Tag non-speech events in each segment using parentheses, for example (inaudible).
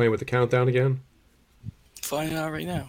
playing with the countdown again? Finding out right now.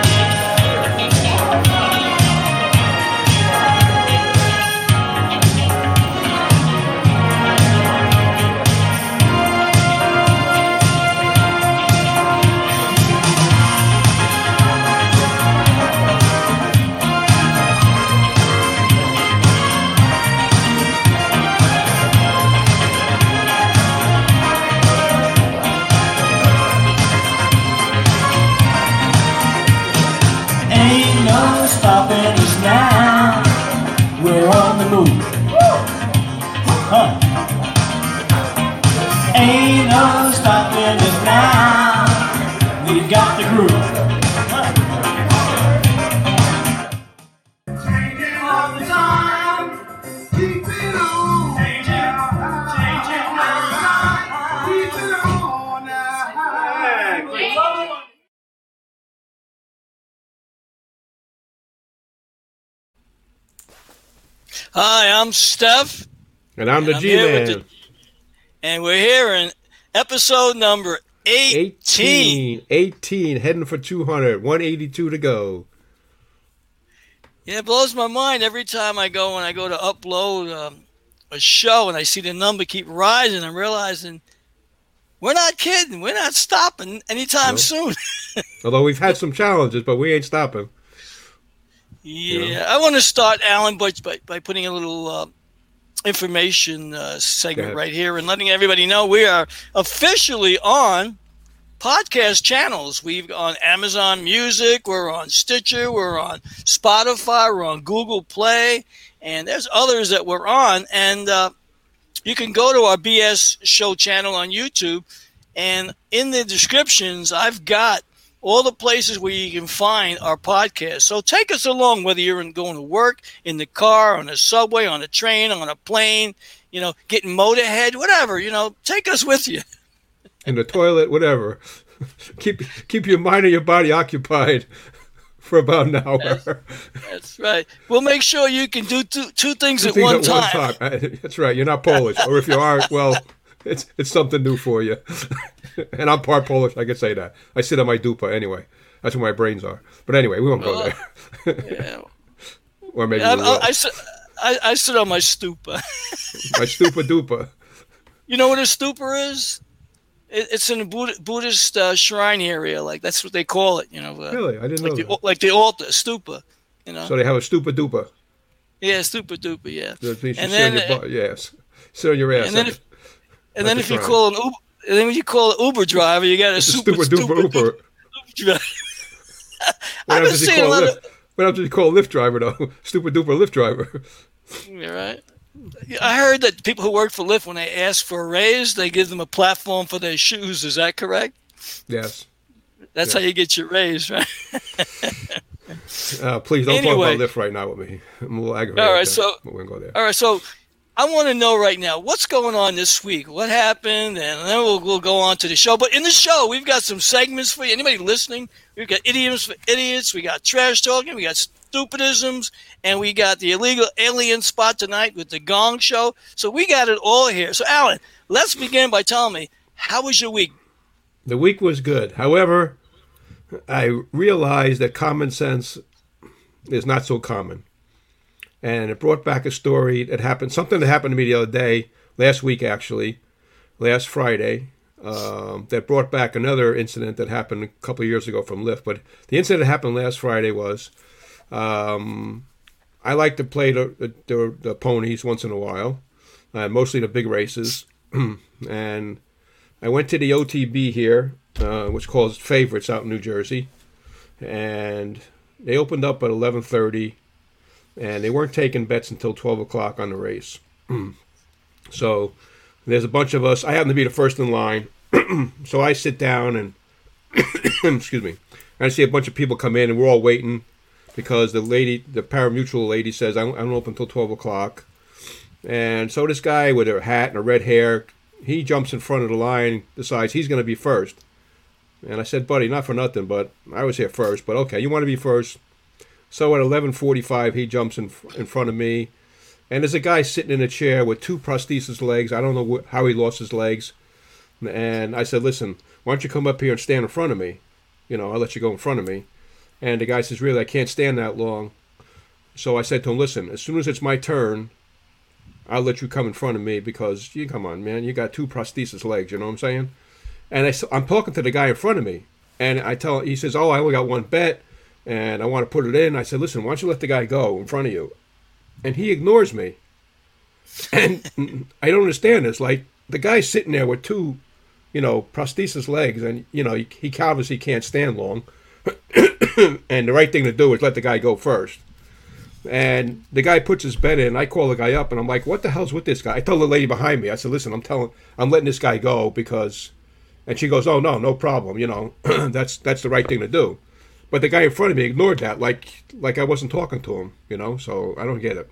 Stopping Hi, I'm Stef, And I'm the G Man. and we're here in episode number 18. 18, 18, heading for 200, 182 to go. Yeah, it blows my mind every time I go when I go to upload um, a show and I see the number keep rising. I'm realizing we're not kidding. We're not stopping anytime No. soon. (laughs) Although we've had some challenges, but we ain't stopping. Yeah, I want to start, Alan, by, by, by putting a little uh, information uh, segment right here and letting everybody know we are officially on podcast channels. We've on Amazon Music, we're on Stitcher, we're on Spotify, we're on Google Play, and there's others that we're on. And uh, you can go to our BS show channel on YouTube, and in the descriptions, I've got all the places where you can find our podcast. So take us along, whether you're in, going to work, in the car, on the subway, on a train, on a plane, you know, getting motorhead, whatever, you know, take us with you. In the toilet, whatever. (laughs) keep keep your mind and your body occupied (laughs) for about an hour. Yes. That's right. We'll make sure you can do two, two things, Two at, things one, at time. time. (laughs) That's right. You're not Polish, or if you are, well, it's it's something new for you. (laughs) and I'm part Polish. I can say that. I sit on my dupa anyway. That's where my brains are. But anyway, we won't go there. Yeah. (laughs) or maybe I, we. I, I, sit, I, I sit on my stupa. (laughs) my stupa dupa. you know what a stupa is? It, it's in a Buddha, Buddhist uh, shrine area. Like that's what they call it. You know, uh, Really, I didn't like know the that. like the altar, stupa. You know, So they have a stupa dupa. yeah, stupa dupa, yeah. You And then, your butt. Yes, sit on your ass. and then if and then if you call an Uber, then when you call an Uber driver, you got a a super stupa dupa Uber. driver. (laughs) What (laughs) I've been seeing a call lot of. What happens if you call a Lyft driver though? (laughs) Stupid duper Lyft driver. You're right. I heard that people who work for Lyft, when they ask for a raise, they give them a platform for their shoes. Is that correct? Yes. That's Yeah. how you get your raise, right? Uh, please don't Anyway. talk about Lyft right now with me. I'm a little aggravated. All right, so- we're gonna go there. All right, so I want to know right now what's going on this week. What happened, and then we'll, we'll go on to the show. But in the show, we've got some segments for you. Anybody listening? We've got idioms for idiots. We got trash talking. We got stupidisms, and we got the illegal alien spot tonight with the Gong Show. So we got it all here. So Alan, let's begin by telling me how was your week? The week was good. However, I realized that common sense is not so common. And it brought back a story that happened, something that happened to me the other day, last week actually, last Friday, um, that brought back another incident that happened a couple of years ago from Lyft. But the incident that happened last Friday was um, I like to play the the, the, ponies once in a while, uh, mostly the big races. (clears throat) and I went to the OTB here, uh, which calls Favorites out in New Jersey, and they opened up at eleven thirty, and they weren't taking bets until twelve o'clock on the race. (clears throat) so there's a bunch of us. I happen to be the first in line, (clears throat) so I sit down and (clears throat) excuse me. I see a bunch of people come in, and we're all waiting because the lady, the parimutuel lady, says I don't, I don't open until twelve o'clock. And so this guy with a hat and a red hair, he jumps in front of the line, decides he's going to be first. And I said, buddy, not for nothing, but I was here first. But okay, you want to be first. So at 11:45, he jumps in in front of me, and there's a guy sitting in a chair with two prosthesis legs. I don't know how he lost his legs. And I said, listen, why don't you come up here and stand in front of me? You know, I'll let you go in front of me. And the guy says, really, I can't stand that long. So I said to him, listen, as soon as it's my turn, I'll let you come in front of me because you come on, man, you got two prosthesis legs. You know what I'm saying? And I'm talking to the guy in front of me, and I tell he says, "Oh, I only got one bet, and I want to put it in." I said, "Listen, why don't you let the guy go in front of you?" And he ignores me, and (laughs) I don't understand this. Like the guy's sitting there with two, you know, prosthesis legs, and you know he, he obviously can't stand long. (coughs) and the right thing to do is let the guy go first. And the guy puts his bet in. I call the guy up, and I'm like, "What the hell's with this guy?" I tell the lady behind me. I said, "Listen, I'm telling, I'm letting this guy go because," and she goes, "Oh no, no problem. You know, (clears throat) that's that's the right thing to do." But the guy in front of me ignored that, like like I wasn't talking to him. You know, so I don't get it.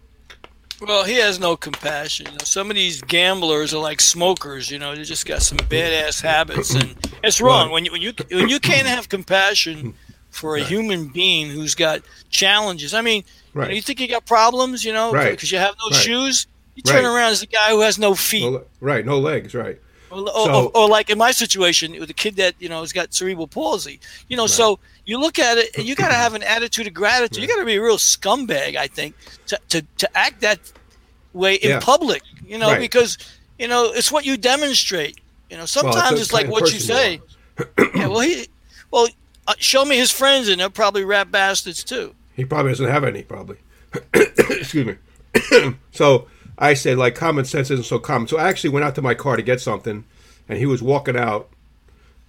Well, he has no compassion. You know, some of these gamblers are like smokers. You know, they just got some badass habits, and it's wrong Right. when you when you when you can't have compassion hmm. for a human being who's got challenges. I mean, you, know, you think you got problems, you know, Right. because you have no Right. shoes. You turn Right. around as a guy who has no feet. No, right, no legs. Right. Or, So- or, or like in my situation with a kid that you know has got cerebral palsy. You know, so you look at it and you got to have an attitude of gratitude. You got to be a real scumbag, I think, to to, to act that way in Yeah. public. You know, Right. because you know it's what you demonstrate. You know, sometimes a it's like what you say. yeah, well, he, well, uh, show me his friends, and they're probably rap bastards too. He probably doesn't have any, probably. (coughs) Excuse me. (coughs) so I said, like, common sense isn't so common. So I actually went out to my car to get something, and he was walking out,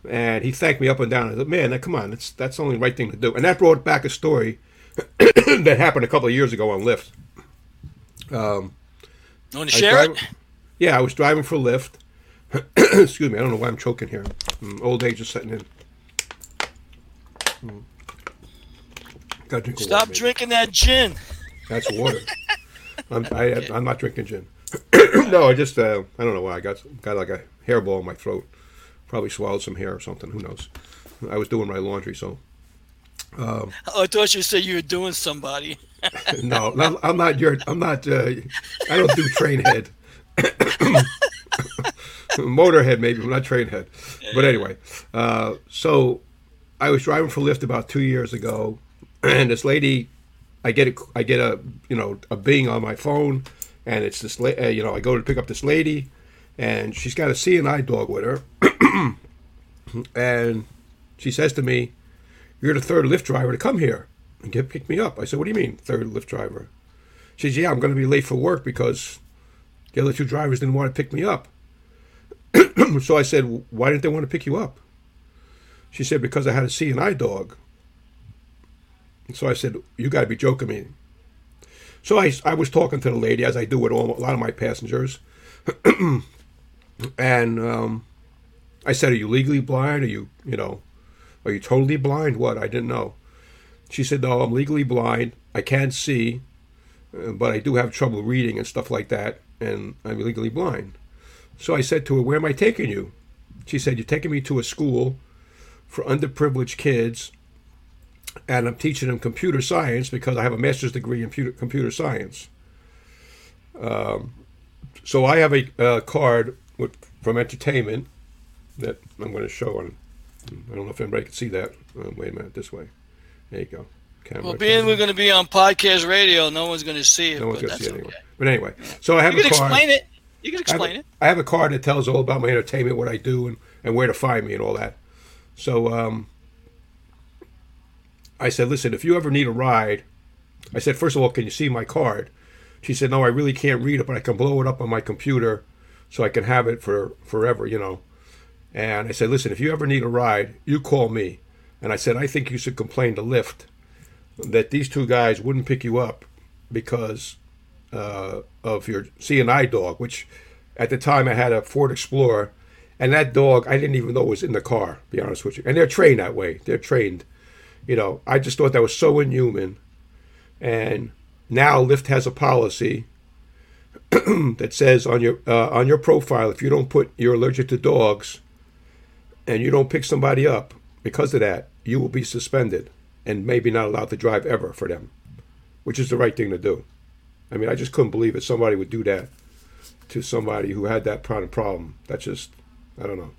and he thanked me up and down. I said, man, come on, that's that's the only right thing to do. And that brought back a story (coughs) that happened a couple of years ago on Lyft. You want to share drive- it? Yeah, I was driving for Lyft. (coughs) Excuse me, I don't know why I'm choking here. Mm, Old age is setting in. Mm. Drink Stop water, drinking that gin. That's water. (laughs) I'm, I, I'm not drinking gin. (clears throat) no, I just uh, I don't know why I got got like a hairball in my throat. Probably swallowed some hair or something. Who knows? I was doing my laundry, so Oh, I thought you said you were doing somebody. (laughs) no, no, I'm not your. I'm not. Uh, I don't do train head. (coughs) Motorhead maybe, but not train head. But anyway, uh, so I was driving for Lyft about two years ago, and this lady, I get a, I get a you know a bing on my phone, and it's this la- uh, you know I go to pick up this lady, and she's got a Seeing Eye dog with her, (clears throat) and she says to me, "You're the third Lyft driver to come here and get pick me up." I said, "What do you mean third Lyft driver?" She says, "Yeah, I'm going to be late for work because the other two drivers didn't want to pick me up." (clears throat) so I said, "Why didn't they want to pick you up?" She said, "Because I had a Seeing Eye dog." So I said, "You got to be joking me." So I, I was talking to the lady as I do with all, a lot of my passengers, (clears throat) and um, I said, "Are you legally blind? Are you you know, are you totally blind? What? I didn't know." She said, "No, I'm legally blind. I can't see, uh, but I do have trouble reading and stuff like that, and I'm legally blind." So I said to her, "Where am I taking you?" She said, "You're taking me to a school for underprivileged kids, and I'm teaching them computer science because I have a master's degree in computer, computer science." Um, so I have a uh, card with, from entertainment that I'm going to show on. I don't know if anybody can see that. Uh, wait a minute, this way. There you go. Camera. Well, being we're going to be on podcast radio, no one's going to see it. no one's but going to see it anyway. okay. But anyway, so I have You a can card. explain it. You can I have, explain it. I have a card that tells all about my entertainment, what I do, and, and where to find me, and all that. So um, I said, listen, if you ever need a ride, I said, first of all, can you see my card? She said, no, I really can't read it, but I can blow it up on my computer so I can have it for forever, you know. And I said, listen, if you ever need a ride, you call me. And I said, I think you should complain to Lyft that these two guys wouldn't pick you up because uh, of your Seeing Eye dog, which at the time I had a Ford Explorer, and that dog I didn't even know was in the car. Be honest with you, and they're trained that way. They're trained. You know, I just thought that was so inhuman. And now Lyft has a policy (clears throat) that says on your uh, on your profile, if you don't put you're allergic to dogs, and you don't pick somebody up because of that, you will be suspended and maybe not allowed to drive ever for them, which is the right thing to do. I mean, I just couldn't believe it. Somebody would do that to somebody who had that kind of problem. That's just, I don't know.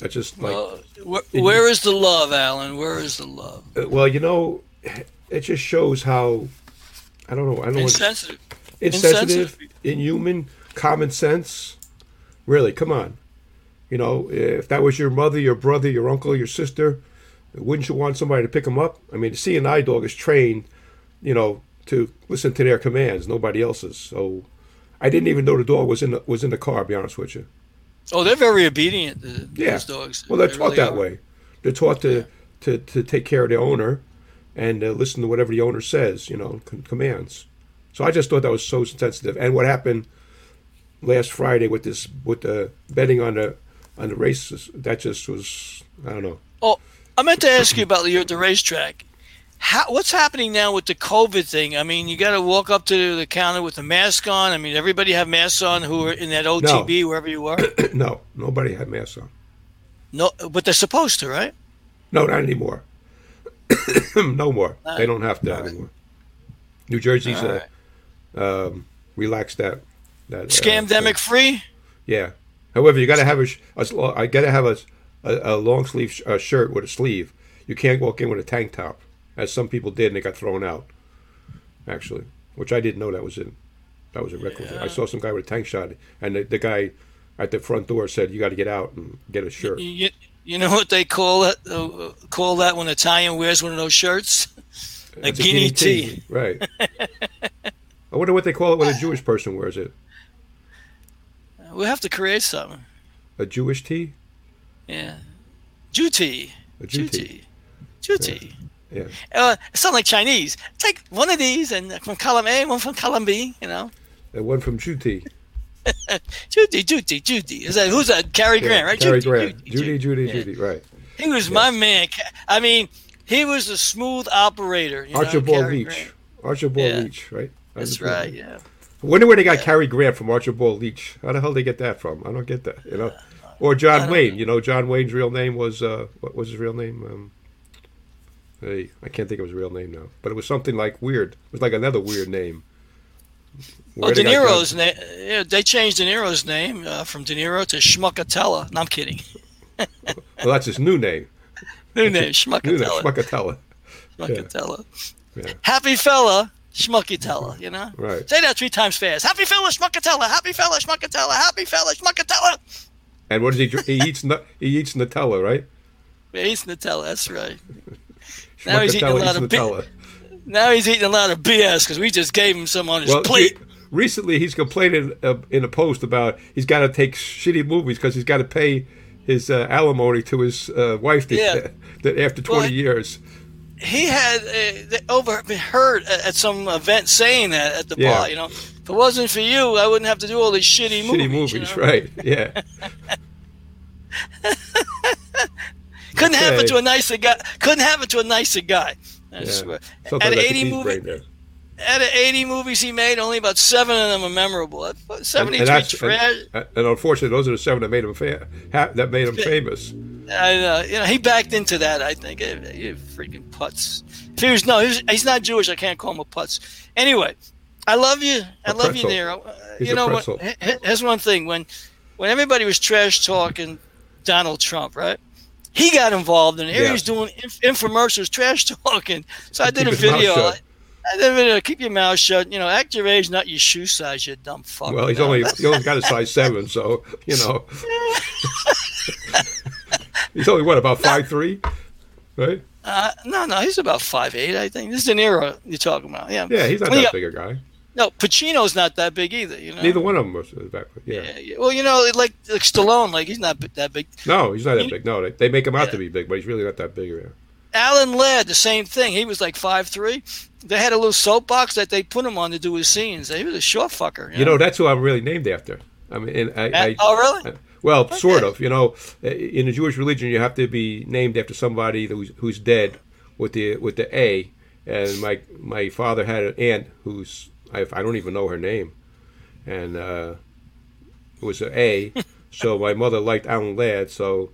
That's just like, Well, where, where is the love, Alan? Where is the love? uh, well, you know, it just shows how, I don't know, I don't know. what- Insensitive. insensitive, insensitive. inhuman, common sense. Really, come on. You know, if that was your mother, your brother, your uncle, your sister, wouldn't you want somebody to pick them up? I mean, the Seeing Eye dog is trained, you know, to listen to their commands, nobody else's. So, I didn't even know the dog was in the, was in the car. Be honest with you. Oh, they're very obedient. The, Yeah. Those dogs. Well, they're They taught really that are. way. They're taught to, to, to take care of the owner and uh, listen to whatever the owner says, you know, com- commands. So I just thought that was so sensitive. And what happened last Friday with this, with the betting on the on the races, that just was, I don't know. Oh, I meant to ask you about the, the racetrack. How, what's happening now with the COVID thing? I mean, you got to walk up to the counter with a mask on. I mean, everybody have masks on who are in that OTB wherever you are. (clears throat) no, nobody had masks on. No, but they're supposed to, right? No, not anymore. (clears throat) no more. They don't have to anymore. New Jersey's uh, um, relaxed that. that uh, Scamdemic free. Yeah. However, you got to have a, a I got to have a, a, a long sleeve sh- uh, shirt with a sleeve. You can't walk in with a tank top, as some people did, and they got thrown out. Actually, which I didn't know that was in. That was a record. I saw some guy with a tank shot, and the, the guy at the front door said, "You got to get out and get a shirt." You, you know what they call it? Uh, call that when Italian wears one of those shirts? A It's guinea tea. Right. I wonder what they call it when a Jewish person wears it. We have to create something. A Jewish tee? Yeah, Jew tea. A Jew Jew tee. tea. Jew tea. Yeah. Uh, it sounds like Chinese. Take one of these and from column A, one from column B. You know, And one from tee. Judy, Judy, Judy. Is that who's that? Cary Grant, right? Cary Judy, Grant. Judy, Judy, Yeah. Judy. Right. He was my man. I mean, he was a smooth operator. You know, Archibald Cary Leach. Grant. Archibald Yeah. Leach, right? That's right. Yeah. I wonder where they got Cary Grant from Archibald Leach. How the hell they get that from? I don't get that. You know, or John Wayne. You know, John Wayne's real name was uh, what was his real name? Um, hey, I can't think of his real name now, but it was something like weird. It was like another weird name. Oh, Where De Niro's name. Yeah, they changed De Niro's name uh, from De Niro to Schmuckatella. No, I'm kidding. (laughs) Well, that's his new name. New name, Schmuckatella. (laughs) New name, Schmuckatella. Schmuckatella. (laughs) Schmuckatella. Yeah. Happy fella, Schmuckatella. You know. Right. Say that three times fast. Happy fella, Schmuckatella. Happy fella, Schmuckatella. Happy fella, Schmuckatella. And what does he? dr- He eats. He eats Nutella, right? Yeah, he's Nutella. That's right. Now he's eating a lot of Nutella. Now he's eating a lot of BS because we just gave him some on his Well, plate. he- recently he's complaining uh, in a post about he's got to take shitty movies because he's got to pay his uh, alimony to his uh, wife that, Yeah. (laughs) that after 20 Well, years. he had uh, overheard at, at some event saying that at the Yeah. bar. You know, if it wasn't for you, I wouldn't have to do all these shitty, movies. Shitty movies. movies, you know? right? Yeah. (laughs) (laughs) Couldn't Okay. it to a nicer guy. Couldn't happen to a nicer guy. I yeah. swear. Something At like 80 the movie, out of 80 movies he made, only about seven of them are memorable. And, 73 and, that's, trash. and, and unfortunately, those are the seven that made him fa- ha- that made him famous. I know. You know, he backed into that. I think. You freaking putz. If he was no, he was, he's not Jewish. I can't call him a putz. Anyway, I love you. I A love you. Nero. Uh, He's you know what? pretzel. he- he- Here's one thing. When when everybody was trash talking Donald Trump, right? He got involved, and here Yeah. he's doing inf- infomercials, trash talking. So I did a Keep mouth video. shut. I did a video. Keep your mouth shut. You know, act your age, not your shoe size. You dumb fuck. Well, he's only he only got a size seven, so you know. (laughs) he's only what about five three, right? Uh, no, no, he's about five eight. I think this is an era you're talking about. Yeah. Yeah, he's not Well, that yeah. big a guy. No, Pacino's not that big either. You know. Neither one of them was that. Yeah. Yeah, yeah. Well, you know, like like Stallone, like he's not that big. No, he's not that You- big. No, they, they make him out Yeah. to be big, but he's really not that big. Yeah. Alan Ladd, the same thing. He was like five three. They had a little soapbox that they put him on to do his scenes. He was a short fucker. You know, that's who I'm really named after. I mean, I, I, oh, really? Well, sort of. You know, eh, in the Jewish religion, you have to be named after somebody who's who's dead with the with the A. And my my father had an aunt who's I, I don't even know her name, and uh, it was an A. (laughs) so my mother liked Alan Ladd, so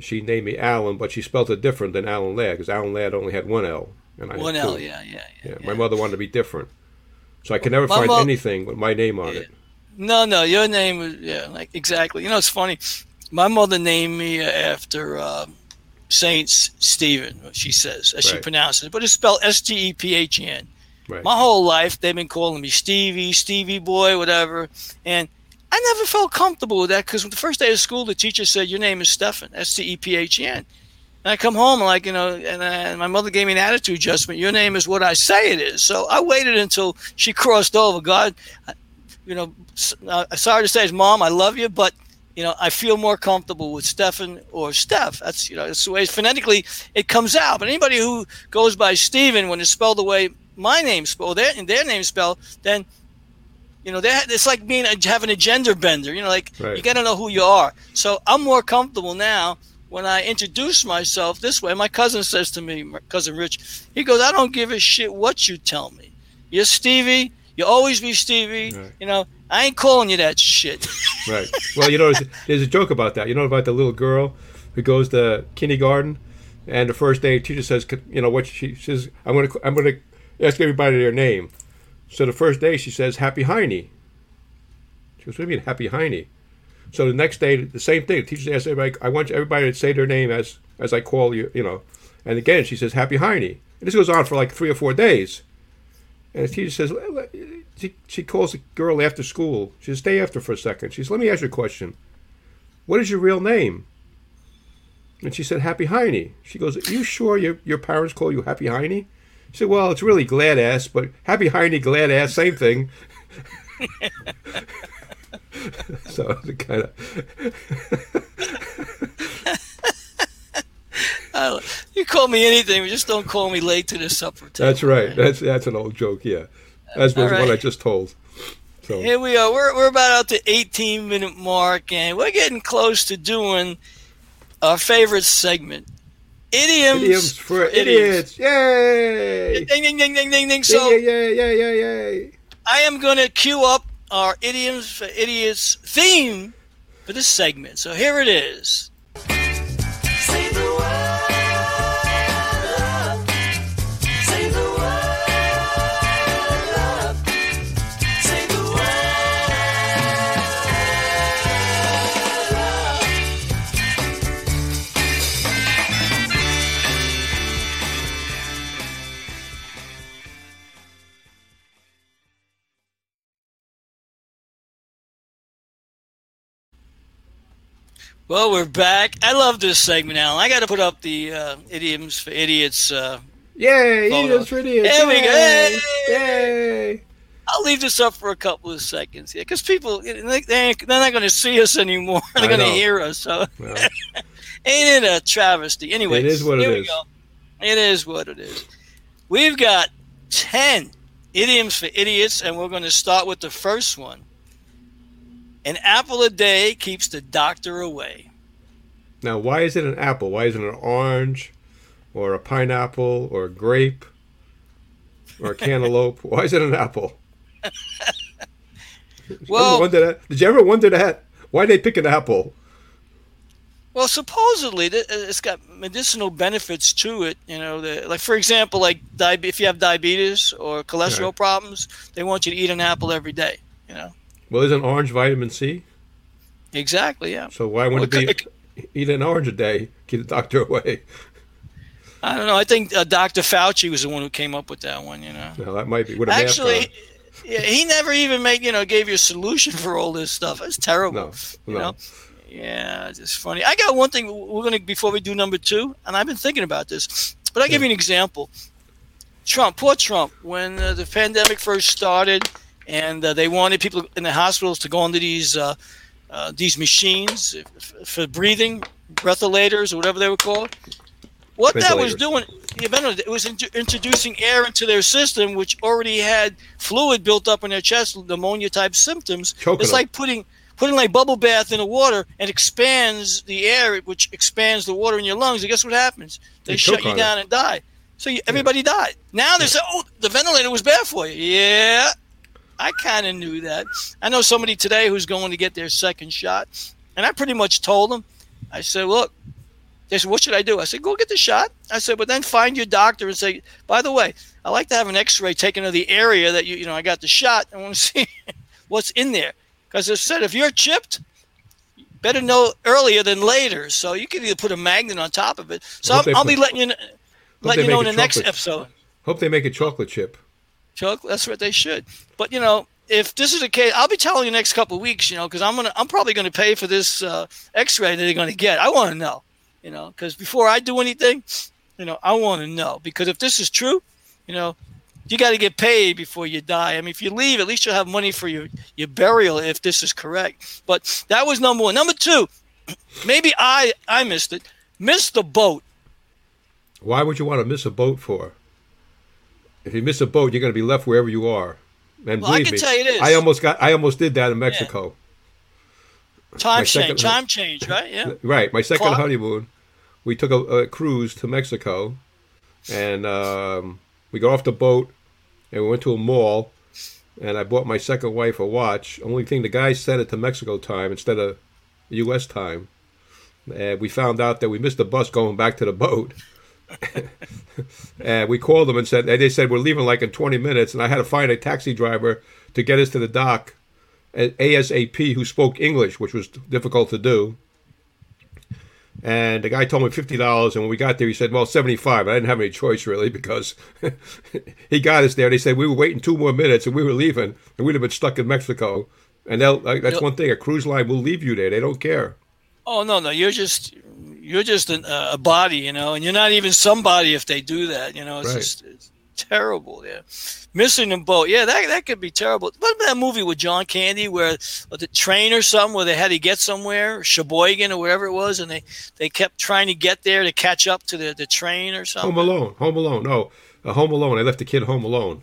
she named me Alan, but she spelled it different than Alan Ladd because Alan Ladd only had one L, and I had One two. L. Yeah, yeah, yeah. Yeah, my mother wanted to be different, so I could never My find mo- anything with my name on Yeah. it. No, no, your name was yeah, like exactly. You know, it's funny. My mother named me after uh, Saint Stephen. She says, as she pronounces it, but it's spelled S T E P H E N. Right. My whole life, they've been calling me Stevie, Stevie boy, whatever, and I never felt comfortable with that because the first day of school, the teacher said, "Your name is Stefan, S T E P H E N. And I come home like you know, and, and my mother gave me an attitude adjustment. Your name is what I say it is. So I waited until she crossed over. God, I- you know, uh, sorry to say, it's mom, I love you, but you know, I feel more comfortable with Stefan or Stef. That's you know, that's the way phonetically it comes out. But anybody who goes by Stephen when it's spelled the way my name's spelled, their their name spelled, then you know, they're- it's like being a, having a gender bender. You know, like Right. you got to know who you are. So I'm more comfortable now when I introduce myself this way. My cousin says to me, my cousin Rich, he goes, "I don't give a shit what you tell me. You're Stevie. You always be Stevie. Right. You know, I ain't calling you that shit." (laughs) Right. Well, you know, there's, there's a joke about that. You know about the little girl who goes to kindergarten, and the first day teacher says, you know, what she says, I'm gonna I'm gonna ask everybody their name. So the first day she says, Happy Heine. She goes, What do you mean, Happy Heine? So the next day, the same thing. The teacher asks everybody, I want everybody to say their name as as I call you, you know. And again, she says, Happy Heine. And this goes on for like three or four days. And the teacher says, she, she calls the girl after school. She says, stay after for a second. She says, let me ask you a question. What is your real name? And she said, Happy Heine. She goes, are you sure your, your parents call you Happy Heine? She said, well, it's really glad ass, but Happy Heine, glad ass, same thing. (laughs) so the kind (laughs) of oh, you call me anything, but just don't call me late to the supper table. that's right. That's that's an old joke. Yeah, as was right. what I just told. So Here we are. We're, we're about out to 18 minute mark, and we're getting close to doing our favorite segment, idioms, idioms for idiots. Yay! Ding ding ding ding ding ding. So Yay! Yay! Yay! Yay! Yay! I am going to cue up our idioms for idiots theme for this segment. So here it is. Well, we're back. I love this segment, Alan. I got to put up the uh, idioms for idiots. Uh, Yay! Hold Idiots for idiots. There we go. Yay! Yay! I'll leave this up for a couple of seconds here because people they, they ain't- they're not going to see us anymore. (laughs) They're going to hear us. So (laughs) Well, (laughs) ain't it a travesty? Anyway, It is what it here we is. go. It is what it is. We've got ten idioms for idiots, and we're going to start with the first one. An apple a day keeps the doctor away. now, why is it an apple? Why isn't it an orange, or a pineapple, or a grape, or a (laughs) cantaloupe? why is it an apple? (laughs) Well- that? Did you ever wonder that? Why they pick an apple? Well, supposedly uh, it's got medicinal benefits to it. You know, the, like for example, like diabe- if you have diabetes or cholesterol Right. problems, they want you to eat an apple every day. You know, Well, isn't orange vitamin C? exactly. Yeah. So why wouldn't Well, it be eat an orange a day, keep the doctor (laughs) away? I don't know. I think uh, Dr. Fauci was the one who came up with that one. You know, Now that might be mask actually, yeah, he never even made you know gave you a solution for all this stuff. It's terrible. No, You no. know? Yeah, it's just funny. I got one thing we're gonna before we do number two, and I've been thinking about this. But I'll give you an example. Trump, poor Trump, when uh, the pandemic first started, and uh, they wanted people in the hospitals to go into these uh, uh, these machines for breathing, breathalators or whatever they were called. What that was doing, the ventilator, it was int- introducing air into their system, which already had fluid built up in their chest, pneumonia type symptoms. Choking it's like putting putting like bubble bath in the water and expands the air, which expands the water in your lungs. And guess what happens? They shut you down and die. So you, everybody died. Now they say, "Oh, the ventilator was bad for you." Yeah, I kind of knew that. I know somebody today who's going to get their second shot, and I pretty much told them. I said, "Look." They said, "What should I do?" I said, "Go get the shot." I said, "But then find your doctor and say, by the way, I like to have an X-ray taken of the area that you, you know, I got the shot. I want to (laughs) see what's in there." Because I said, if you're chipped, better know earlier than later. So you can either put a magnet on top of it. So I'll, I'll put- be letting you, kn- letting you know in the it next episode. Hope they make a chocolate chip. Chuck, that's what they should. But you know, if this is the case, I'll be telling you next couple weeks. You know, because I'm gonna, I'm probably gonna pay for this uh, X-ray that they're gonna get. I want to know. You know, because before I do anything, you know, I want to know because if this is true, you know, you got to get paid before you die. I mean, if you leave, at least you'll have money for your your burial if this is correct. But that was number one. Number two, (clears throat) maybe I I missed it. Missed the boat. Why would you want to miss a boat for? If you miss a boat, you're going to be left wherever you are. And Well, I believe can me, tell you this. I almost got. I almost did that in Mexico. Time My second- change. Time change. Right? Yeah. (laughs) Right, my second Clock? honeymoon, we took a, a cruise to Mexico, and um, we got off the boat, and we went to a mall, and I bought my second wife a watch. Only thing, the guy set it to Mexico time instead of U.S. time, and we found out that we missed the bus going back to the boat. (laughs) (laughs) and we called them and said, and they said we're leaving like in 20 minutes, and I had to find a taxi driver to get us to the dock, uh, a- ASAP, who spoke English, which was difficult to do. And the guy told me fifty dollars, and when we got there, he said, "Well, 75 I didn't have any choice really because (laughs) he got us there. They said we were waiting two more minutes, and we were leaving, and we'd have been stuck in Mexico. And they'll, like, that's one thing: a cruise line will leave you there. They don't care. Oh no, no, you're just you're just an, uh, a body, you know, and you're not even somebody if they do that, you know. It's Right. just it's terrible. Yeah, missing the boat. Yeah, that that could be terrible. What about that movie with John Candy where the train or something where they had to get somewhere, Sheboygan or wherever it was, and they they kept trying to get there to catch up to the the train or something. Home Alone, Home Alone. No, uh, Home Alone. I left the kid home alone.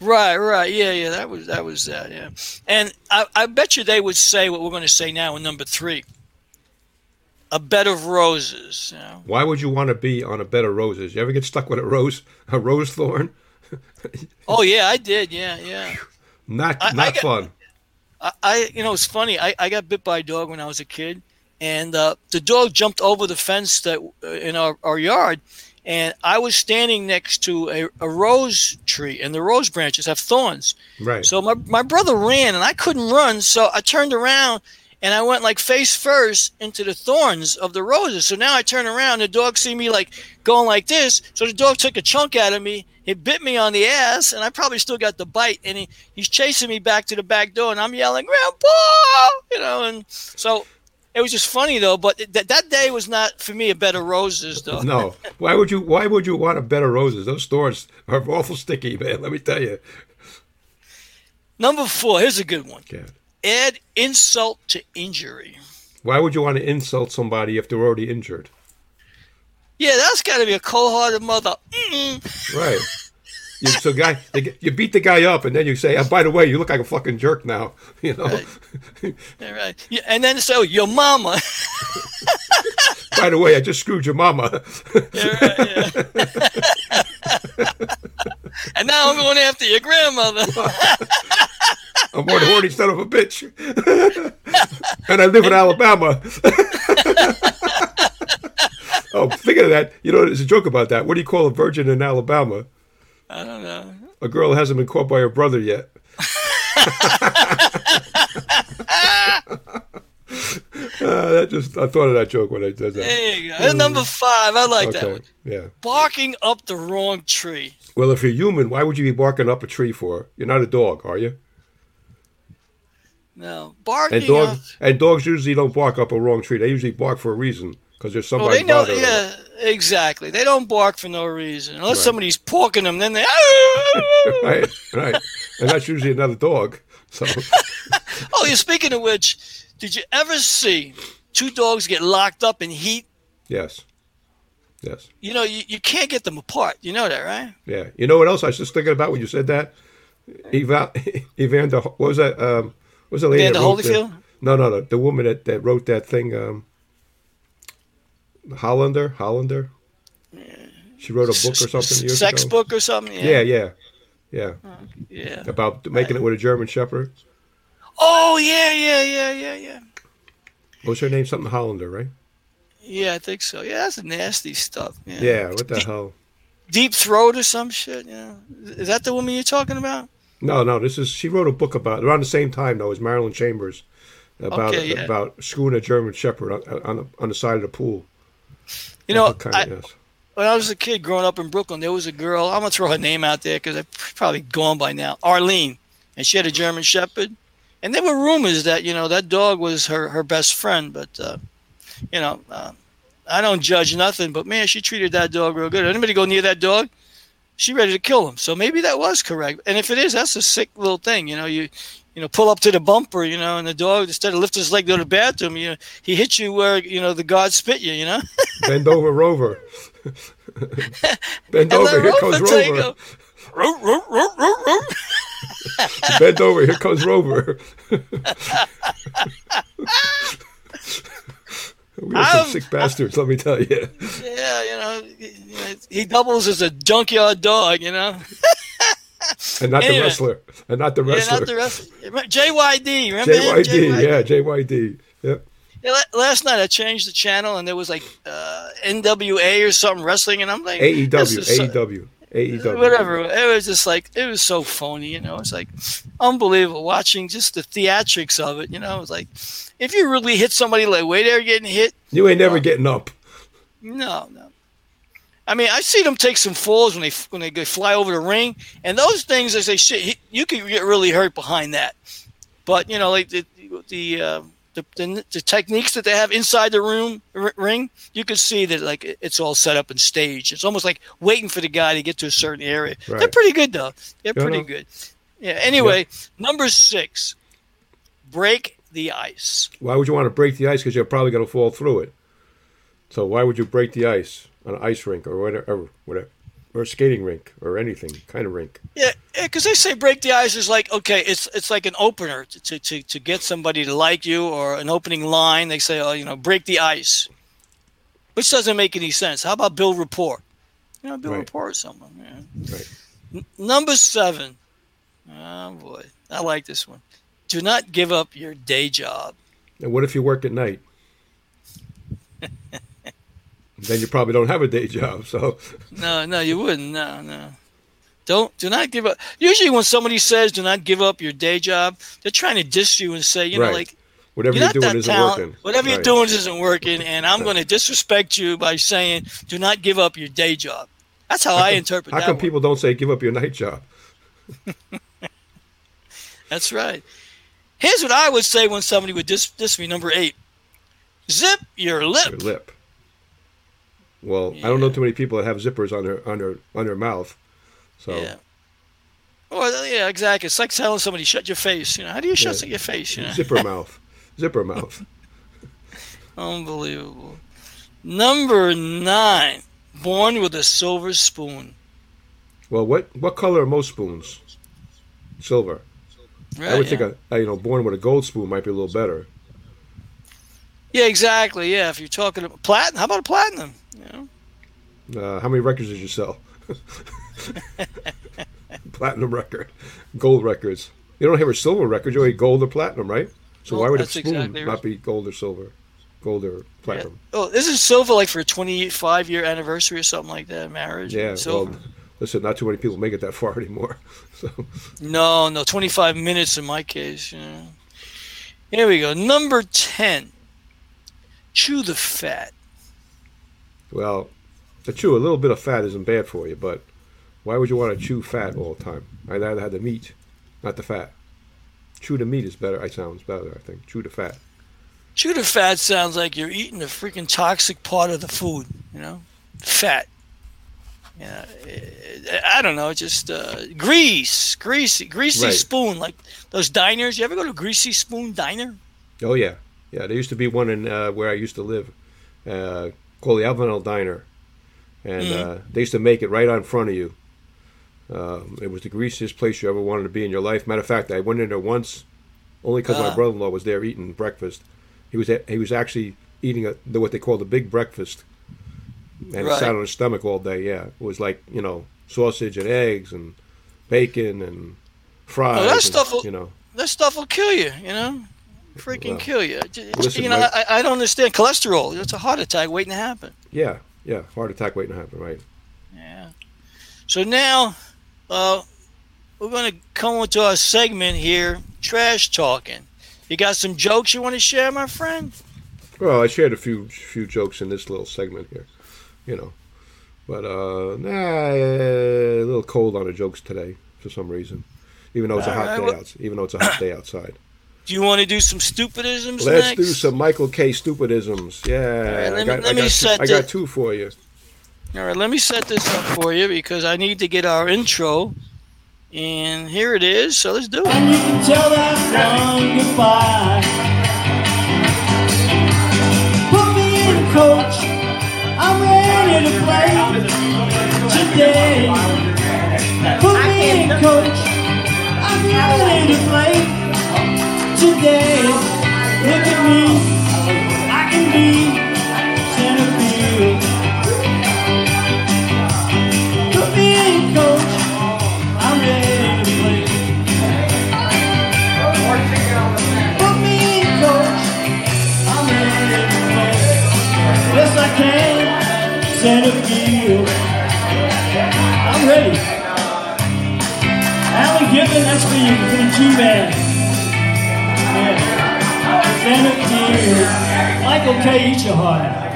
Right, right, yeah, yeah. That was that was that. Yeah, and I, I bet you they would say what we're going to say now in number three. A bed of roses. You know? Why would you want to be on a bed of roses? You ever get stuck with a rose, a rose thorn? (laughs) Oh yeah, I did. Yeah, yeah. Not, I- I not fun. I, I you know it's funny. I, I got bit by a dog when I was a kid, and uh, the dog jumped over the fence that uh, in our, our yard, and I was standing next to a, a rose tree, and the rose branches have thorns. Right. So my my brother ran, and I couldn't run, so I turned around. And I went like face first into the thorns of the roses. So now I turn around, the dog see me like going like this. So the dog took a chunk out of me. It bit me on the ass, and I probably still got the bite. And he, he's chasing me back to the back door, and I'm yelling, "Grandpa!" You know. And so it was just funny though. But that that day was not for me a bed of roses though. No. (laughs) Why would you? Why would you want a bed of roses? Those thorns are awful sticky, man. Let me tell you. Number four. Here's a good one. God. Add insult to injury. Why would you want to insult somebody if they're already injured? Yeah, that's got to be a cold-hearted mother. Mm-mm. Right. (laughs) You, so guy, you beat the guy up, and then you say, oh, "By the way, you look like a fucking jerk now." (laughs) You know. All right. Yeah, and then so your mama. (laughs) By the way, I just screwed your mama. Yeah, right, yeah. And now I'm going after your grandmother. (laughs) I'm more horny son of a bitch. (laughs) and I live in Alabama. (laughs) oh, thinking of that, you know, there's a joke about that. What do you call a virgin in Alabama? I don't know. A girl hasn't been caught by her brother yet. Uh, that just I thought of that joke when I did that. There you go. And number five, I like that one. yeah. Barking up the wrong tree. Well, if you're human, why would you be barking up a tree for? You're not a dog, are you? No, barking And dogs up. and dogs usually don't bark up a wrong tree. They usually bark for a reason. because there's Well, somebody they know, bothering them. yeah, exactly. They don't bark for no reason unless Right. somebody's porking them. Then they. (laughs) right, right, and that's usually another dog. So (laughs) oh, you're speaking of which, did you ever see two dogs get locked up in heat? yes, yes, You know, you, you can't get them apart. You know that, right? yeah. You know what else I was just thinking about when you said that? Eva, (laughs) Evander, what was that? Um, what was the lady? Evander wrote the- Holyfield? no, no, no. The woman that, that wrote that thing. Um, Hollander, Hollander. She wrote a book or something years Sex ago. book or something? Yeah, yeah, yeah. Yeah. About making it with a German Shepherd. Oh, yeah, yeah, yeah, yeah, yeah. What was her name? Something Hollander, right? Yeah, I think so. Yeah, that's nasty stuff. Yeah. Yeah. What the hell? Deep throat or some shit. Yeah. Is that the woman you're talking about? No, no. This is she wrote a book about around the same time though as Marilyn Chambers about Okay, yeah. about screwing a German Shepherd on, on the on the side of the pool. You know, Kind I, yes. when I was a kid growing up in Brooklyn, there was a girl. I'm gonna throw her name out there because I've probably gone by now. Arlene, and she had a German Shepherd, and there were rumors that you know that dog was her her best friend. But uh, you know, uh, I don't judge nothing. But man, she treated that dog real good. Anybody go near that dog, she ready to kill him. So maybe that was correct. And if it is, that's a sick little thing. You know, you you know pull up to the bumper, you know, and the dog instead of lifting his leg to go to the bathroom, you know, he hits you where you know the guard spit you. You know. (laughs) Bend over, Rover. (laughs) Bend over, here comes Rover take Rover. Bend over, here comes Rover. (laughs) we are some I'm- sick bastards, let me tell you. Yeah, you know, he- doubles as a junkyard dog, you know. And not the wrestler. And not the Yeah, wrestler. not the rest. JYD, remember him? JYD, yeah, JYD. Yep. Yeah, last night I changed the channel and there was like uh, NWA or something wrestling, and I'm like, AEW, AEW, AEW. Whatever. It was just like it was so phony, you know. It's like unbelievable watching just the theatrics of it, you know. It's like if you really hit somebody like way they're getting hit, You ain't never getting up. No, no. I mean, I see them take some falls when they when they fly over the ring, and those things. I say, shit, you could get really hurt behind that. But you know, like the the uh, the, the, the techniques that they have inside the room r- ring, you can see that like it's all set up and staged. It's almost like waiting for the guy to get to a certain area. They're pretty good though. They're Yeah, pretty know. good. Yeah. Anyway, number six, break the ice. Why would you want to break the ice? Because you're probably going to fall through it. So why would you break the ice on an ice rink or whatever, whatever, or skating rink or anything kind of rink? Yeah, because they say break the ice is like okay, it's it's like an opener to, to, to, to get somebody to like you or an opening line. They say, oh, you know, break the ice, which doesn't make any sense. How about build rapport? You know, build Right. rapport with someone. Yeah. Right. N- number seven. Oh boy, I like this one. Do not give up your day job. And what if you work at night? Then you probably don't have a day job. So No, no, you wouldn't. No, no. Don't do not give up. Usually, when somebody says "do not give up your day job," they're trying to diss you and say, you know, Right. like whatever you're you're doing isn't talent. working. Whatever you're doing isn't working, and I'm going to disrespect you by saying, "Do not give up your day job." That's how I interpret How that. come one. people don't say give up your night job? (laughs) That's right. Here's what I would say when somebody would diss, diss me. Number eight: zip your lip. Your lip. Well, I don't know too many people that have zippers on their on their on their mouth. So Yeah. Oh, well, yeah, exactly. It's like telling somebody shut your face. You know, how do you shut Yeah. your face? You know, zipper (laughs) mouth, zipper mouth. unbelievable. Number nine: born with a silver spoon. Well, what what color are most spoons? Silver. Right, I would yeah. think a, a you know born with a gold spoon might be a little better. Yeah, exactly. Yeah, if you're talking about platinum, how about a platinum? Uh, how many records did you sell? (laughs) platinum record, gold records. You don't have a silver record. You only gold or platinum, right? So Well, why would a spoon exactly not be gold or silver? Gold or platinum? oh, this is silver, like for a 25 year anniversary or something like that, marriage. Yeah. silver. well, listen, not too many people make it that far (laughs) anymore. So No, no, 25 minutes in my case. You know. Here we go. Number 10. Chew the fat. Well, to chew a little bit of fat isn't bad for you, but why would you want to chew fat all the time? I'd rather have the meat, not the fat. Chew the meat is better. It sounds better. I think chew the fat. Shooter fat sounds like you're eating the freaking toxic part of the food. You know, fat. Yeah, I don't know, just uh, grease, greasy, greasy Right. spoon, like those diners. You ever go to Greasy Spoon Diner? Oh yeah, yeah. There used to be one in uh, where I used to live, uh, called the Avenel Diner, and Mhm. uh, they used to make it right on front of you. Um, it was the greasiest place you ever wanted to be in your life. Matter of fact, I went in there once, only because my Ah. brother-in-law was there eating breakfast. He was he was actually eating a, the, what they call the big breakfast, and Right. sat on his stomach all day. Yeah, it was like you know sausage and eggs and bacon and fries. that and, stuff will- you know. That stuff will kill you. You know, freaking Well, kill you. Listen, you know, I, I don't understand cholesterol. It's a heart attack waiting to happen. Yeah, yeah, heart attack waiting to happen. Right. Yeah. So now, uh, we're going to come into our segment here, trash talking. You got some jokes you want to share, my friend? Well, I shared a few few jokes in this little segment here, you know, but uh, nah, a little cold on the jokes today for some reason, even though it's a hot right, day well- out. Even though it's a hot day outside. Do you want to do some stupidisms Let's next? do some Michael Kay. stupidisms. Yeah, right, I let me- got, let I got, set I got two for you. All right, let me set this up for you because I need to get our intro. And here it is. So let's do it. And you can tell that one goodbye. Put me in, coach. I'm ready to play today. Put me in, coach. I'm ready to play today. Look at me. I can be center field. Put me in, coach. I'm ready to play. Put me in, coach. I'm ready to play. Yes, I can. Center field. I'm ready. Alan Gibbon, that's for you, for the G-Man. Yeah. Center field. Michael Kay. Eat your heart out.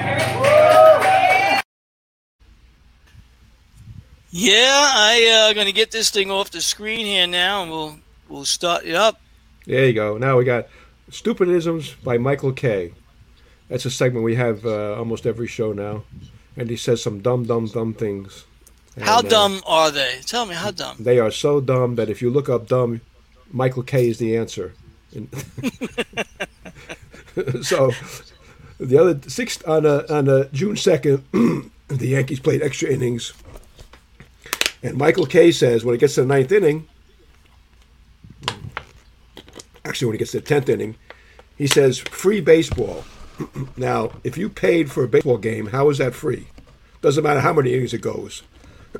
Yeah, I uh, gonna get this thing off the screen here now, and we'll we'll start it up. There you go. Now we got stupidisms by Michael Kay. That's a segment we have uh, almost every show now, and he says some dumb, dumb, dumb things. And, How uh, dumb are they? Tell me how dumb. They are so dumb that if you look up dumb, Michael Kay is the answer. (laughs) So the other sixth on a, on a June second, (clears throat) the Yankees played extra innings, and Michael Kay says when it gets to the ninth inning, actually when it gets to the tenth inning, he says free baseball. (clears throat) now, if you paid for a baseball game, how is that free? Doesn't matter how many innings it goes.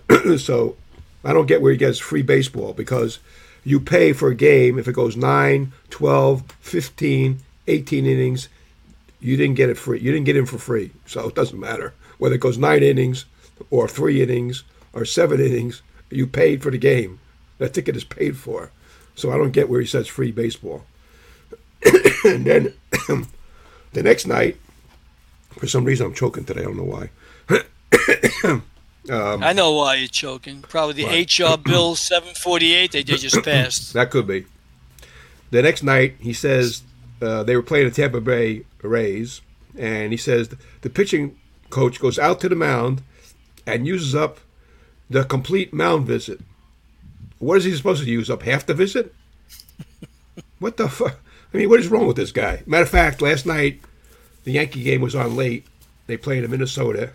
(clears throat) so I don't get where he gets free baseball because you pay for a game if it goes 9, 12, 15, 18 innings. You didn't get it free. You didn't get in for free. So it doesn't matter whether it goes nine innings or three innings or seven innings. You paid for the game. That ticket is paid for. So I don't get where he says free baseball. (coughs) and then (coughs) the next night, for some reason I'm choking today. I don't know why. (coughs) I know why you're choking. Probably the HR (clears throat) bill 748 they just passed. That could be. The next night, he says uh, they were playing the Tampa Bay Rays, and he says the pitching coach goes out to the mound and uses up the complete mound visit. What is he supposed to use up? Half the visit? What the fuck? I mean, what is wrong with this guy? Matter of fact, last night the Yankee game was on late. They played in Minnesota,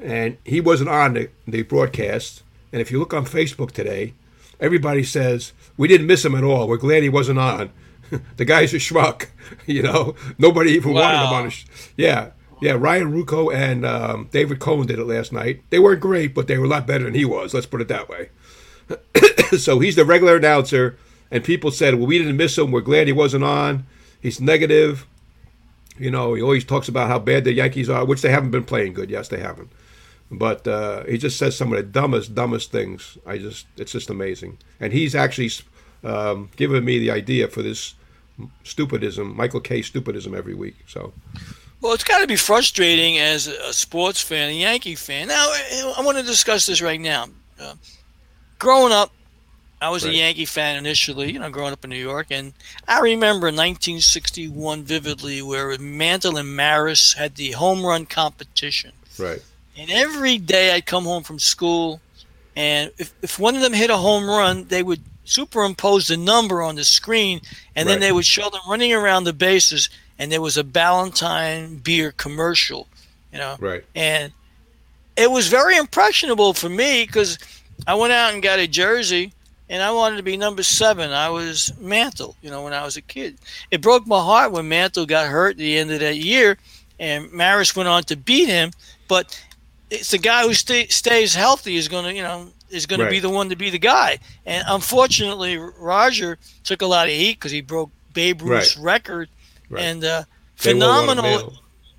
and he wasn't on the, the broadcast. And if you look on Facebook today, everybody says we didn't miss him at all. We're glad he wasn't on. (laughs) the guy's a schmuck, (laughs) you know. Nobody even wanted him on. A sh- yeah, yeah. Ryan Ruocco and um, David Cone did it last night. They weren't great, but they were a lot better than he was. Let's put it that way. (coughs) so he's the regular announcer, and people said, "Well, we didn't miss him. We're glad he wasn't on. He's negative." You know, he always talks about how bad the Yankees are, which they haven't been playing good. Yes, they haven't. But uh, he just says some of the dumbest, dumbest things. I just, it's just amazing. And he's actually um, given me the idea for this stupidism, Michael Kay. stupidism every week. So Well, it's got to be frustrating as a sports fan, a Yankee fan. Now, I want to discuss this right now. Uh, growing up, I was a Yankee fan initially, you know, growing up in New York, and I remember 1961 vividly, where Mantle and Maris had the home run competition. Right. And every day I'd come home from school, and if, if one of them hit a home run, they would superimpose the number on the screen, and then they would show them running around the bases, and there was a Ballantine beer commercial, you know. Right. And it was very impressionable for me because I went out and got a jersey, and I wanted to be number seven. I was Mantle, you know, when I was a kid. It broke my heart when Mantle got hurt at the end of that year, and Maris went on to beat him. But it's the guy who stay, stays healthy is going to, you know, is going to be the one to be the guy. And unfortunately, Roger took a lot of heat because he broke Babe Ruth's record, Right. and uh, They will want a phenomenal.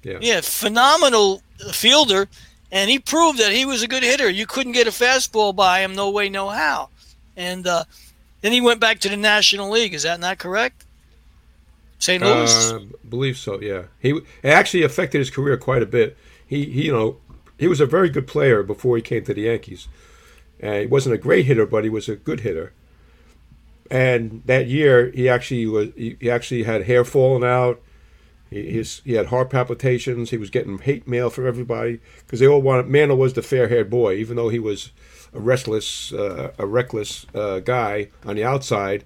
Yeah. Yeah, phenomenal fielder, and he proved that he was a good hitter. You couldn't get a fastball by him, no way, no how. And uh, then he went back to the National League. Is that not correct? St. Louis. Uh, believe so. Yeah, he it actually affected his career quite a bit. He, he, you know, he was a very good player before he came to the Yankees. And he wasn't a great hitter, but he was a good hitter. And that year, he actually was. He, actually had hair falling out. He, his, he had heart palpitations. He was getting hate mail from everybody because they all wanted. Mantle was the fair-haired boy, even though he was a restless, uh, a reckless uh, guy on the outside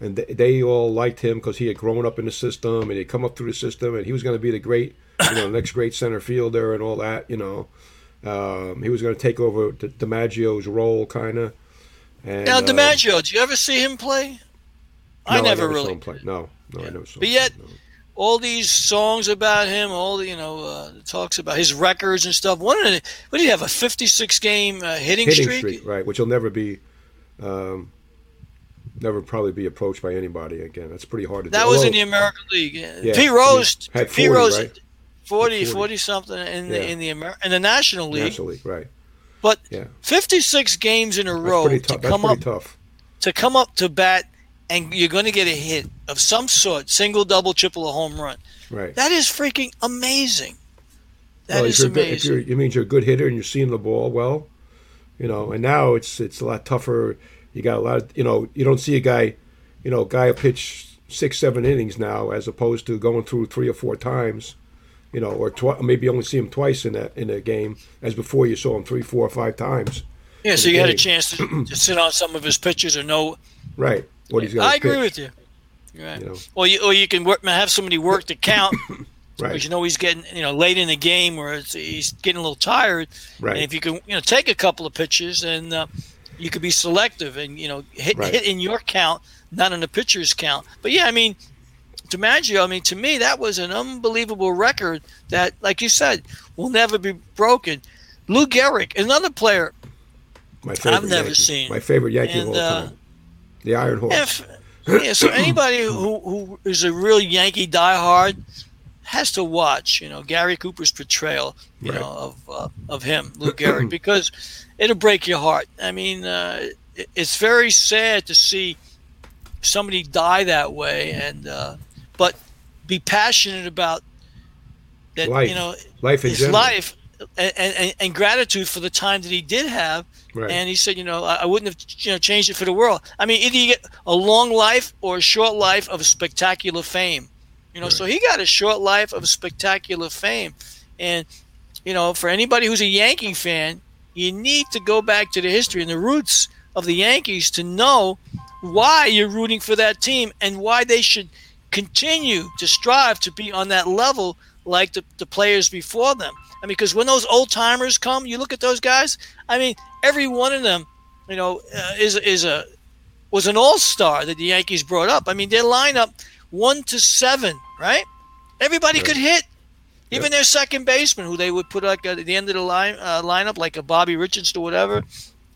and they, they all liked him because he had grown up in the system and he'd come up through the system and he was going to be the great, you know, next great center fielder and all that. You know, um, he was going to take over D- DiMaggio's role, kind of. And, now, uh, DiMaggio, did you ever see him play? I no, never, saw really. him play. No, no, Yeah. I never saw. But yet- no. All these songs about him, all the you know uh, talks about his records and stuff. One of the, what did he have? A 56 game uh, hitting, hitting streak. streak, right? Which will never be, um, never probably be approached by anybody again. That's pretty hard to do. That was in the American League. Yeah. Pete Rose had Pete 40, Rose right? 40, 40. 40 something in the in the Amer- in the National League. National League, right? But Yeah. 56 games in a That's row pretty to come up tough. to come up to bat and you're going to get a hit of some sort, single, double, triple, or home run. Right. That is freaking amazing. That Well, is if you're good- if amazing. you're, it means you're a good hitter and you're seeing the ball well, you know. And now it's it's a lot tougher. You got a lot of you know. You don't see a guy, you know, a guy pitch six seven innings now as opposed to going through three or four times, you know, or twi- maybe only see him twice in that in a game as before you saw him three, four, or five times. yeah, so you the had a chance to, to (clears throat) sit on some of his pitches or know. Right. What he's going I agree pitch, with you. Right. You know. Or you or you can work, have somebody work the count (coughs) Right. because you know he's getting you know late in the game it's, he's getting a little tired. Right. And if you can you know take a couple of pitches and uh, you could be selective and you know hit Right. hit in your count, not in the pitcher's count. But yeah, I mean, DiMaggio, I mean to me that was an unbelievable record that, like you said, will never be broken. Lou Gehrig, another player. My favorite never Yankee. seen. My favorite Yankee And, of all uh, time. The Iron Horse. If, yeah, so (clears throat) anybody who, who is a real Yankee diehard has to watch, you know, Gary Cooper's portrayal, you Right. know, of uh, of him, Lou Gehrig, (clears throat) because it'll break your heart. I mean, uh, it's very sad to see somebody die that way, and uh, but be passionate about that. Life. You know, life his general. life and, and, and gratitude for the time that he did have. Right. And he said, you know, I, I wouldn't have you know changed it for the world. I mean, either you get a long life or a short life of spectacular fame. You know, so he got a short life of spectacular fame. And you know, for anybody who's a Yankee fan, you need to go back to the history and the roots of the Yankees to know why you're rooting for that team and why they should continue to strive to be on that level like the, the players before them. I mean, because when those old timers come, you look at those guys. I mean, every one of them, you know, uh, is is a was an all star that the Yankees brought up. I mean, their lineup one to seven, right? Everybody Right. could hit. Even their second baseman, who they would put like at the end of the line uh, lineup, like a Bobby Richards or whatever,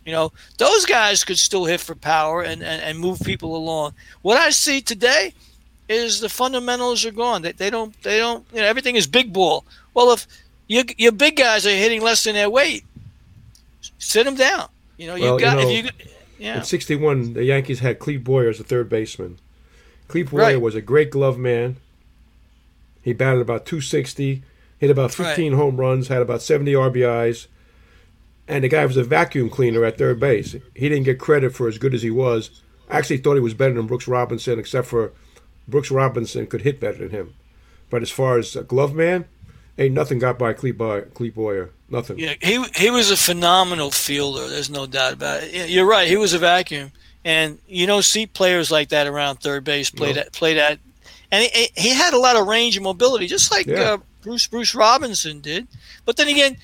you know, those guys could still hit for power and, and, and move people along. What I see today is the fundamentals are gone. They, they don't they don't you know everything is big ball. Well, if your your big guys are hitting less than their weight, sit them down. You know, Well, you got you know, if you yeah In '61, the Yankees had Clete Boyer as the third baseman. Clete Boyer Right. was a great glove man. He batted about 260, hit about 15 home runs, had about 70 RBIs, and the guy was a vacuum cleaner at third base. He didn't get credit for as good as he was. I actually thought he was better than Brooks Robinson, except for Brooks Robinson could hit better than him. But as far as a glove man, ain't nothing got by Clete Boyer. Nothing. Yeah, he he was a phenomenal fielder. There's no doubt about it. You're right. He was a vacuum, and you don't see players like that around third base play No. that play that, and he, he had a lot of range and mobility, just like Yeah. uh, Bruce Bruce Robinson did. But then again,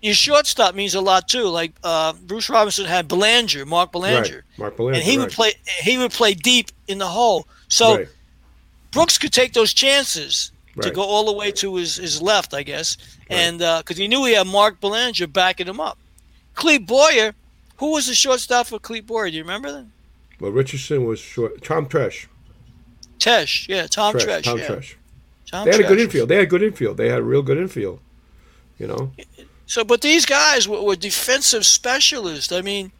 your shortstop means a lot too. Like uh, Bruce Robinson had Belanger, Mark Belanger, Right. Mark Belanger. and he would play he would play deep in the hole. So Right. Brooks could take those chances to go all the way to his, his left, I guess, and uh, because he knew he had Mark Belanger backing him up. Clete Boyer, who was the shortstop for Clete Boyer? Do you remember that? Well, Richardson was short. Tom Tresh. Tesh, yeah, Tom Tresh, Tresh, Tom yeah. Tresh. Tom They had a good Tresh. infield. They had good infield. They had a real good infield. You know. So, but these guys were, were defensive specialists. I mean,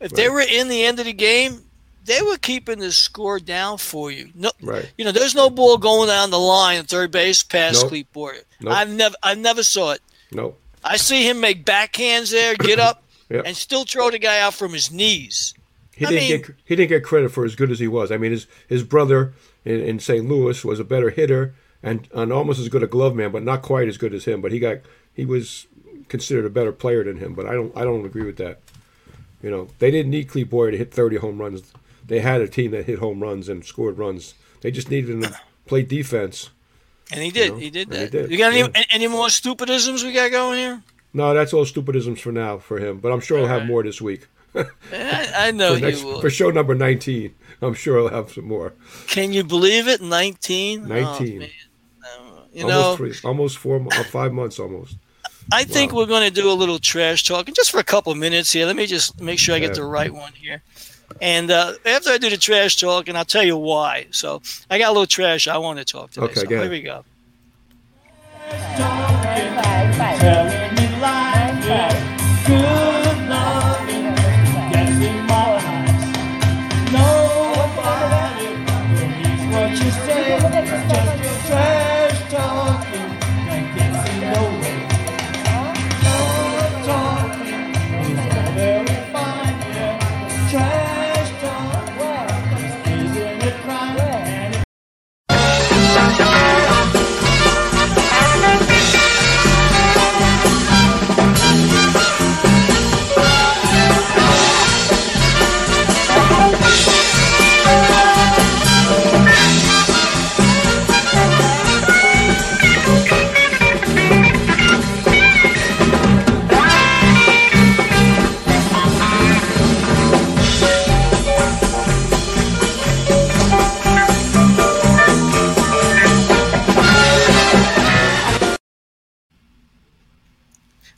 if they were in the end of the game, they were keeping the score down for you. No, Right. you know, there's no ball going down the line at third base past Nope. Clete Boyer. Nope. I've never, I never saw it. No. I see him make backhands there, get up, (laughs) Yep. and still throw the guy out from his knees. He I didn't mean- get he didn't get credit for as good as he was. I mean, his his brother in, in St. Louis was a better hitter and, and almost as good a glove man, but not quite as good as him. But he got he was considered a better player than him. But I don't I don't agree with that. You know, they didn't need Clete Boyer to hit 30 home runs. They had a team that hit home runs and scored runs. They just needed him to play defense. And he did. know, he did that. did, You got any yeah. any more stupidisms we got going here? No, that's all stupidisms for now for him. But I'm sure he'll have Alright. more this week. (laughs) I, know for, next, you will. for show number 19. I'm sure he'll have some more. Can you believe it? Nineteen. 19. you know, almost three, almost four, uh, five months almost. I think Wow. we're going to do a little trash talking just for a couple minutes here. Let me just make sure I get the right one here. And uh, after I do the trash talk, and I'll tell you why. So I got a little trash I want to talk today. Okay, so go here we go. Telling me lies,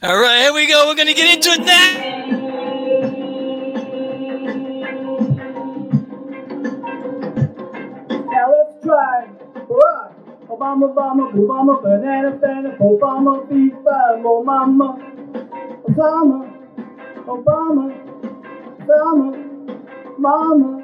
All right, here we go. We're going to get into it now. Now let's try. Obama, Obama, Obama, banana, banana, Obama, FIFA, mo oh, mama. Obama, Obama, Obama, mama.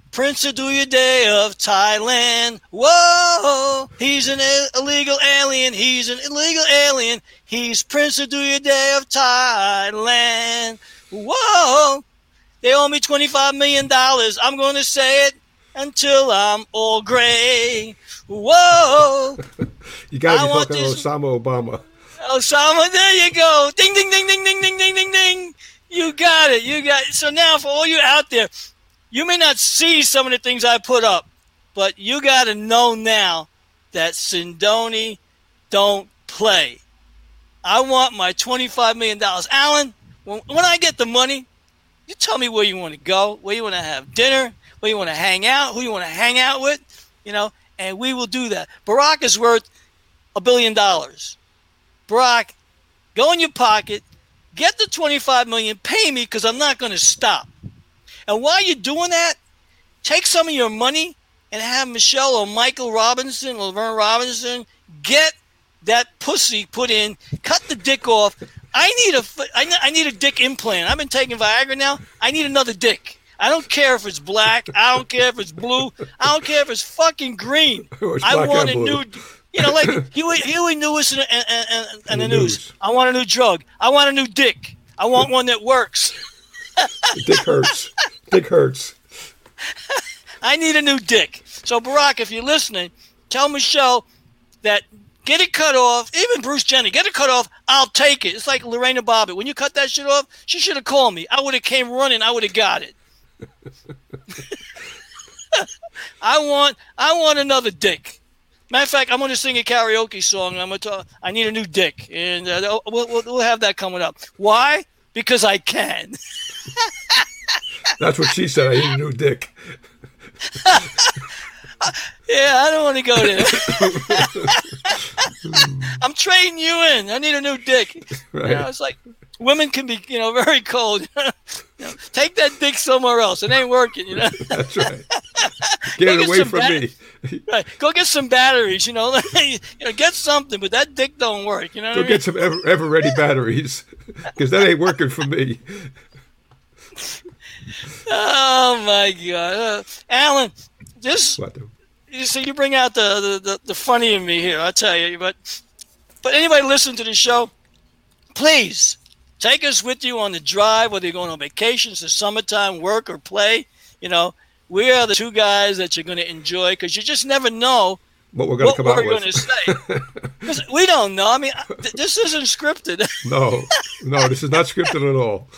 Prince Aduyade of Thailand. Whoa, he's an illegal alien. He's an illegal alien. He's Prince Aduyade of Thailand. Whoa, they owe me $25 million. I'm going to say it until I'm all gray. Whoa. (laughs) You got to be talking this- Osama Obama. Osama, there you go. Ding, ding, ding, ding, ding, ding, ding, ding, ding. You got it. You got it. So now, for all you out there, you may not see some of the things I put up, but you got to know now that Sindoni don't play. I want my $25 million. Alan, when, when I get the money, you tell me where you want to go, where you want to have dinner, where you want to hang out, who you want to hang out with, you know, and we will do that. Barack is worth a billion dollars. Barack, go in your pocket, get the 25 million, pay me because I'm not going to stop. And while you're doing that, take some of your money and have Michelle or Michael Robinson or Laverne Robinson get that pussy put in, cut the dick off. I need a I ne- I need a dick implant. I've been taking Viagra now. I need another dick. I don't care if it's black. I don't care if it's blue. I don't care if it's fucking green. (laughs) It's I want a blue. new, you know, like (laughs) Huey, Huey Lewis and, and, and, and the the news. news. I want a new drug. I want a new dick. I want (laughs) one that works. Dick hurts. Dick hurts. I need a new dick. So Barack, if you're listening, tell Michelle that get it cut off. Even Bruce Jenner, get it cut off. I'll take it. It's like Lorena Bobbitt. When you cut that shit off, she should have called me. I would have came running. I would have got it. (laughs) I want I want another dick. Matter of fact, I'm going to sing a karaoke song. I'm going to talk, I need a new dick, and uh, we'll, we'll, we'll have that coming up. Why? Because I can. (laughs) That's what she said. I need a new dick. Yeah, I don't want to go there. I'm trading you in. I need a new dick. You Right. know, it's like women can be, you know, very cold. (laughs) You know, take that dick somewhere else. It ain't working. You know, That's right. Get it get away from bat- me. right? Go get some batteries. You know, (laughs) you know, get something. But that dick don't work. You know, Go I mean? get some ever, ever ready batteries because that ain't working for me. (laughs) Oh my god, uh, Alan, this What the- you see, you bring out the, the, the, the funny in me here. I tell you, but but anybody listen to the show, please take us with you on the drive, whether you're going on vacations, the summertime, work or play. You know, we are the two guys that you're going to enjoy because you just never know What we're going to come out with. say. (laughs) we don't know. I mean, th- this isn't scripted. (laughs) no, no, this is not scripted at all.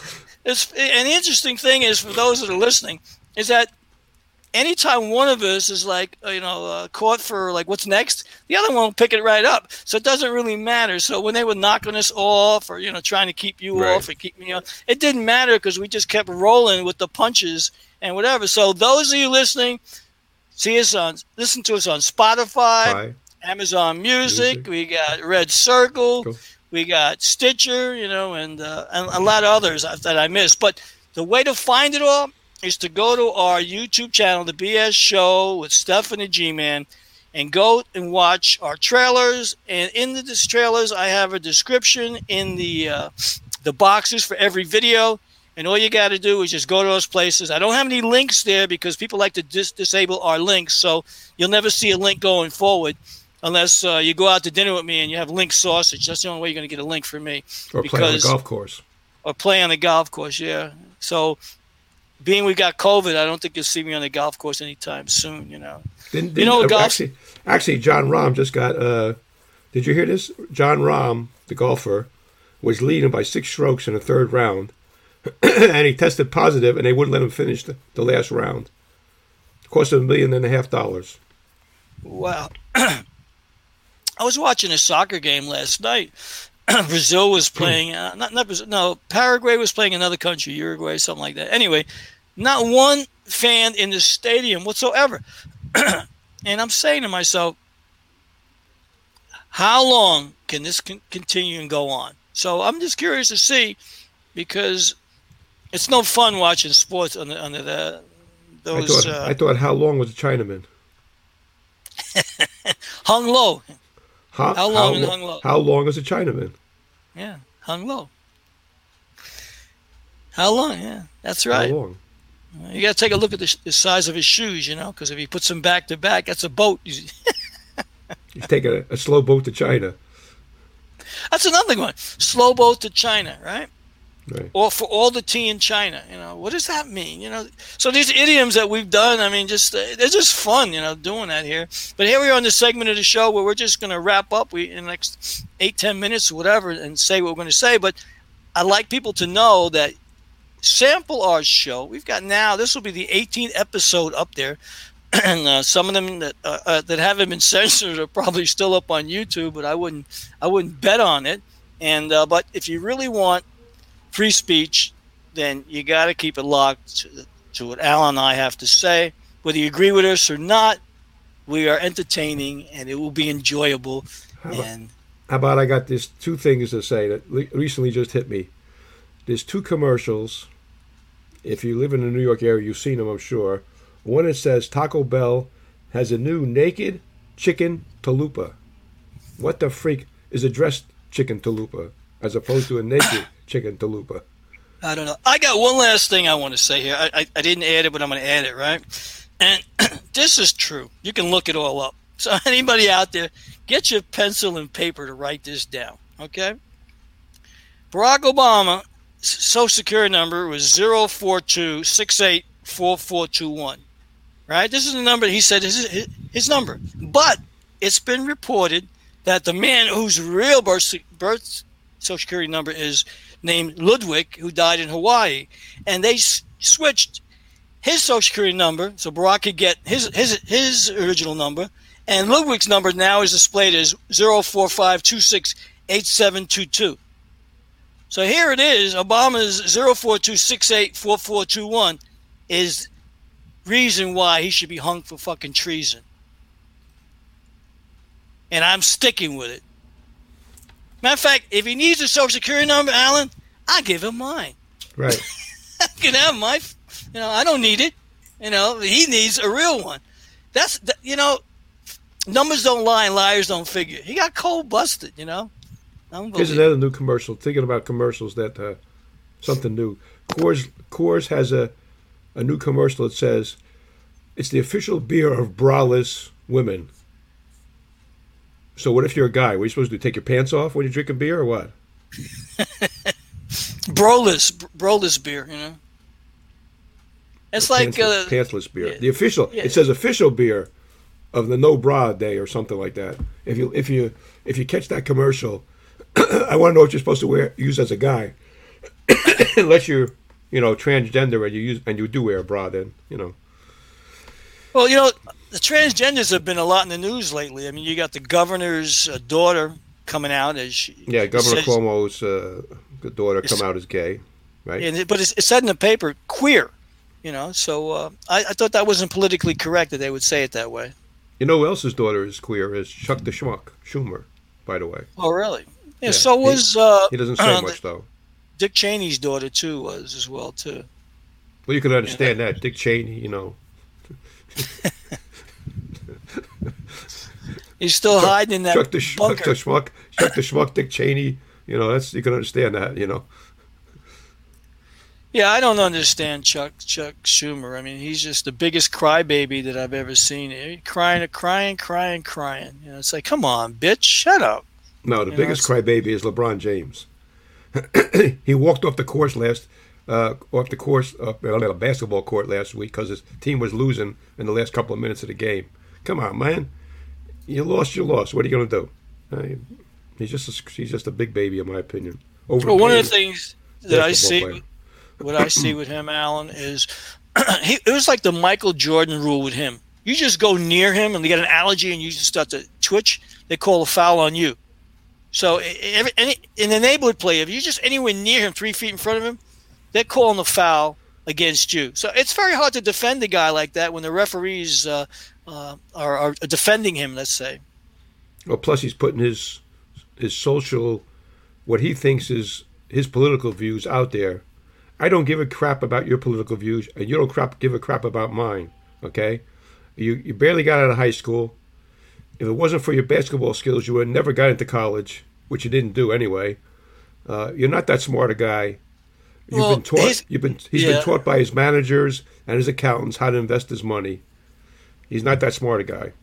It's, an interesting thing is, for those that are listening, is that anytime one of us is like, you know, uh, caught for like what's next, the other one will pick it right up. So it doesn't really matter. So when they were knocking us off, or you know, trying to keep you Right. off or keep me off, it didn't matter because we just kept rolling with the punches and whatever. So those of you listening, see us on, listen to us on Spotify, Bye. Amazon Music. Music. We got Red Circle. Cool. We got Stitcher, you know, and, uh, and a lot of others that I missed. But the way to find it all is to go to our YouTube channel, The BS Show with Stef & The G-Man, and go and watch our trailers. And in the trailers, I have a description in the uh, the boxes for every video. And all you got to do is just go to those places. I don't have any links there because people like to dis- disable our links, so you'll never see a link going forward unless uh, you go out to dinner with me and you have link sausage. That's the only way you're going to get a link from me Or play on the golf course. or play on the golf course. Yeah. So, being we got COVID, I don't think you'll see me on the golf course anytime soon. You know. Didn't, You didn't- know, uh, golf- actually, actually, Jon Rahm just got. Uh, did you hear this? Jon Rahm, the golfer, was leading by six strokes in the third round, (coughs) and he tested positive, and they wouldn't let him finish the, the last round. Cost him a million and a half dollars. Wow. (coughs) I was watching a soccer game last night. (coughs) Brazil was playing, uh, not, not Brazil, no, Paraguay was playing another country, Uruguay, something like that. Anyway, not one fan in the stadium whatsoever. and I'm saying to myself, how long can this con- continue and go on? So I'm just curious to see because it's no fun watching sports under, under the, I those thought, uh, I thought, how long was a Chinaman? (laughs) hung low. How, How long and hung low? How long is a Chinaman? Yeah, hung low. How long? Yeah, that's right. How long? You got to take a look at the, the size of his shoes, you know, because if he puts them back to back, that's a boat. (laughs) He's taking a, a slow boat to China. That's another one. Slow boat to China, right? Right. Or for all the tea in China, you know, what does that mean? You know, so these idioms that we've done, I mean, just uh, they're just fun, you know, doing that here. But here we are on the segment of the show where we're just going to wrap up we in the next eight ten minutes or whatever and say what we're going to say. But I'd like people to know that sample our show. We've got now this will be the 18th episode up there, (clears throat) and uh, some of them that uh, uh, that haven't been (laughs) censored are probably still up on YouTube. But I wouldn't I wouldn't bet on it. And uh, but if you really want free speech, then you got to keep it locked to, to what Alan and I have to say. Whether you agree with us or not, we are entertaining and it will be enjoyable. And How about I got these two things to say that recently just hit me. There's two commercials. If you live in the New York area, you've seen them, I'm sure. One it says Taco Bell has a new naked chicken chalupa. What the freak is a dressed chicken chalupa as opposed to a naked (coughs) chicken chalupa? I don't know. I got one last thing I want to say here. I, I, I didn't add it, but I'm going to add it, right? And (coughs) this is true. You can look it all up. So (laughs) anybody out there, get your pencil and paper to write this down, okay? Barack Obama social security number was 042684421. Right? This is the number he said is his, his number. But it's been reported that the man whose real birth, birth social security number is named Ludwig, who died in Hawaii, and they s- switched his social security number so Barack could get his his his original number, and Ludwig's number now is displayed as 045268722. So here it is. Obama's 042684421 is reason why he should be hung for fucking treason. And I'm sticking with it. Matter of fact, if he needs a social security number, Alan, I give him mine. Right. (laughs) I can have my, you know, I don't need it. You know, he needs a real one. That's, you know, numbers don't lie and liars don't figure. He got cold busted, you know. Here's another new commercial. Thinking about commercials that uh, something new. Coors Coors has a a new commercial that says it's the official beer of braless women. So what if you're a guy? What are you supposed to do? Take your pants off when you're drinking beer or what? (laughs) Broless, Broless beer, you know. It's like, pantsless, uh, pantsless beer. yeah. The official. Yeah. It says official beer of the no bra day or something like that. If you if you if you catch that commercial, (coughs) I want to know what you're supposed to wear use as a guy. (coughs) Unless you're you know transgender and you use and you do wear a bra, then you know. well, you know, the transgenders have been a lot in the news lately. I mean, you got the governor's uh, daughter coming out as she, Yeah, Governor says- Cuomo's uh, daughter come out as gay, right? And but it's, it said in the paper queer, you know. So uh, I, I thought that wasn't politically correct that they would say it that way. You know who else's daughter is queer? Is Chuck the Schmuck Schumer, by the way. Oh, really? Yeah. Yeah, so he- was uh, He doesn't say (clears throat) much though. Dick Cheney's daughter too was as well too. Well, you can understand that. Dick Cheney, you know, (laughs) He's still hiding in that Chuck the Schmuck, bunker. the Schmuck, Chuck the Schmuck, Dick Cheney. You know, that's you can understand that. You know, Yeah, I don't understand Chuck Chuck Schumer. I mean, he's just the biggest crybaby that I've ever seen. He crying, crying, crying, crying. You know, it's like, come on, bitch, shut up. no, the You know, biggest crybaby is LeBron James. (clears throat) he walked off the course last, uh, off the course, uh, basketball court last week because his team was losing in the last couple of minutes of the game. Come on, man, you lost, you lost. What are you gonna do? Uh, he's just, a, he's just a big baby, in my opinion. Over Well, one of the things that I see, player. what I see with him, Alan, is (clears throat) he, it was like the Michael Jordan rule with him. You just go near him and you get an allergy and you just start to twitch, they call a foul on you. So i- every, any, in the neighborhood play, if you're just anywhere near him, three feet in front of him, they're calling a foul against you. So it's very hard to defend a guy like that when the referees uh, uh, are, are defending him. Let's say. Well, plus he's putting his his social, what he thinks is his political views out there. I don't give a crap about your political views, and you don't crap give a crap about mine. Okay, you you barely got out of high school. If it wasn't for your basketball skills, you would never got into college, which you didn't do anyway. Uh, you're not that smart a guy. You've Well, been taught. You've been. He's yeah. been taught by his managers and his accountants how to invest his money. He's not that smart a guy.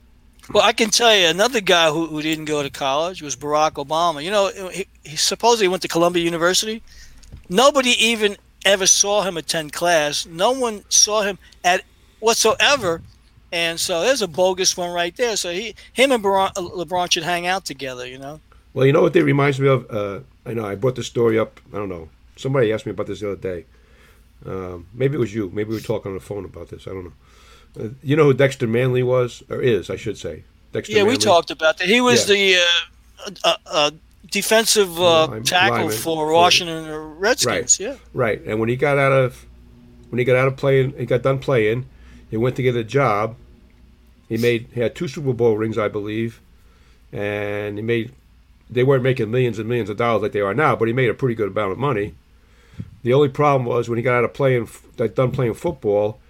Well, I can tell you another guy who, who didn't go to college was Barack Obama. You know, he, he supposedly went to Columbia University. Nobody even ever saw him attend class. No one saw him at whatsoever. And so there's a bogus one right there. So he, him and LeBron, LeBron should hang out together. You know. Well, you know what that reminds me of? Uh, I know I brought the story up. I don't know. Somebody asked me about this the other day. Um, maybe it was you. Maybe we were talking on the phone about this. I don't know. Uh, you know who Dexter Manley was, or is, I should say. Dexter Yeah, we talked about that. He was Yeah. the uh, uh, uh, defensive uh, tackle lineman for Washington Redskins. Yeah. Right, and when he got out of when he got out of playing, he got done playing. He went to get a job He made he had two Super Bowl rings, I believe, and he made. They weren't making millions and millions of dollars like they are now, but he made a pretty good amount of money. The only problem was when he got out of playing, got uh, done playing football,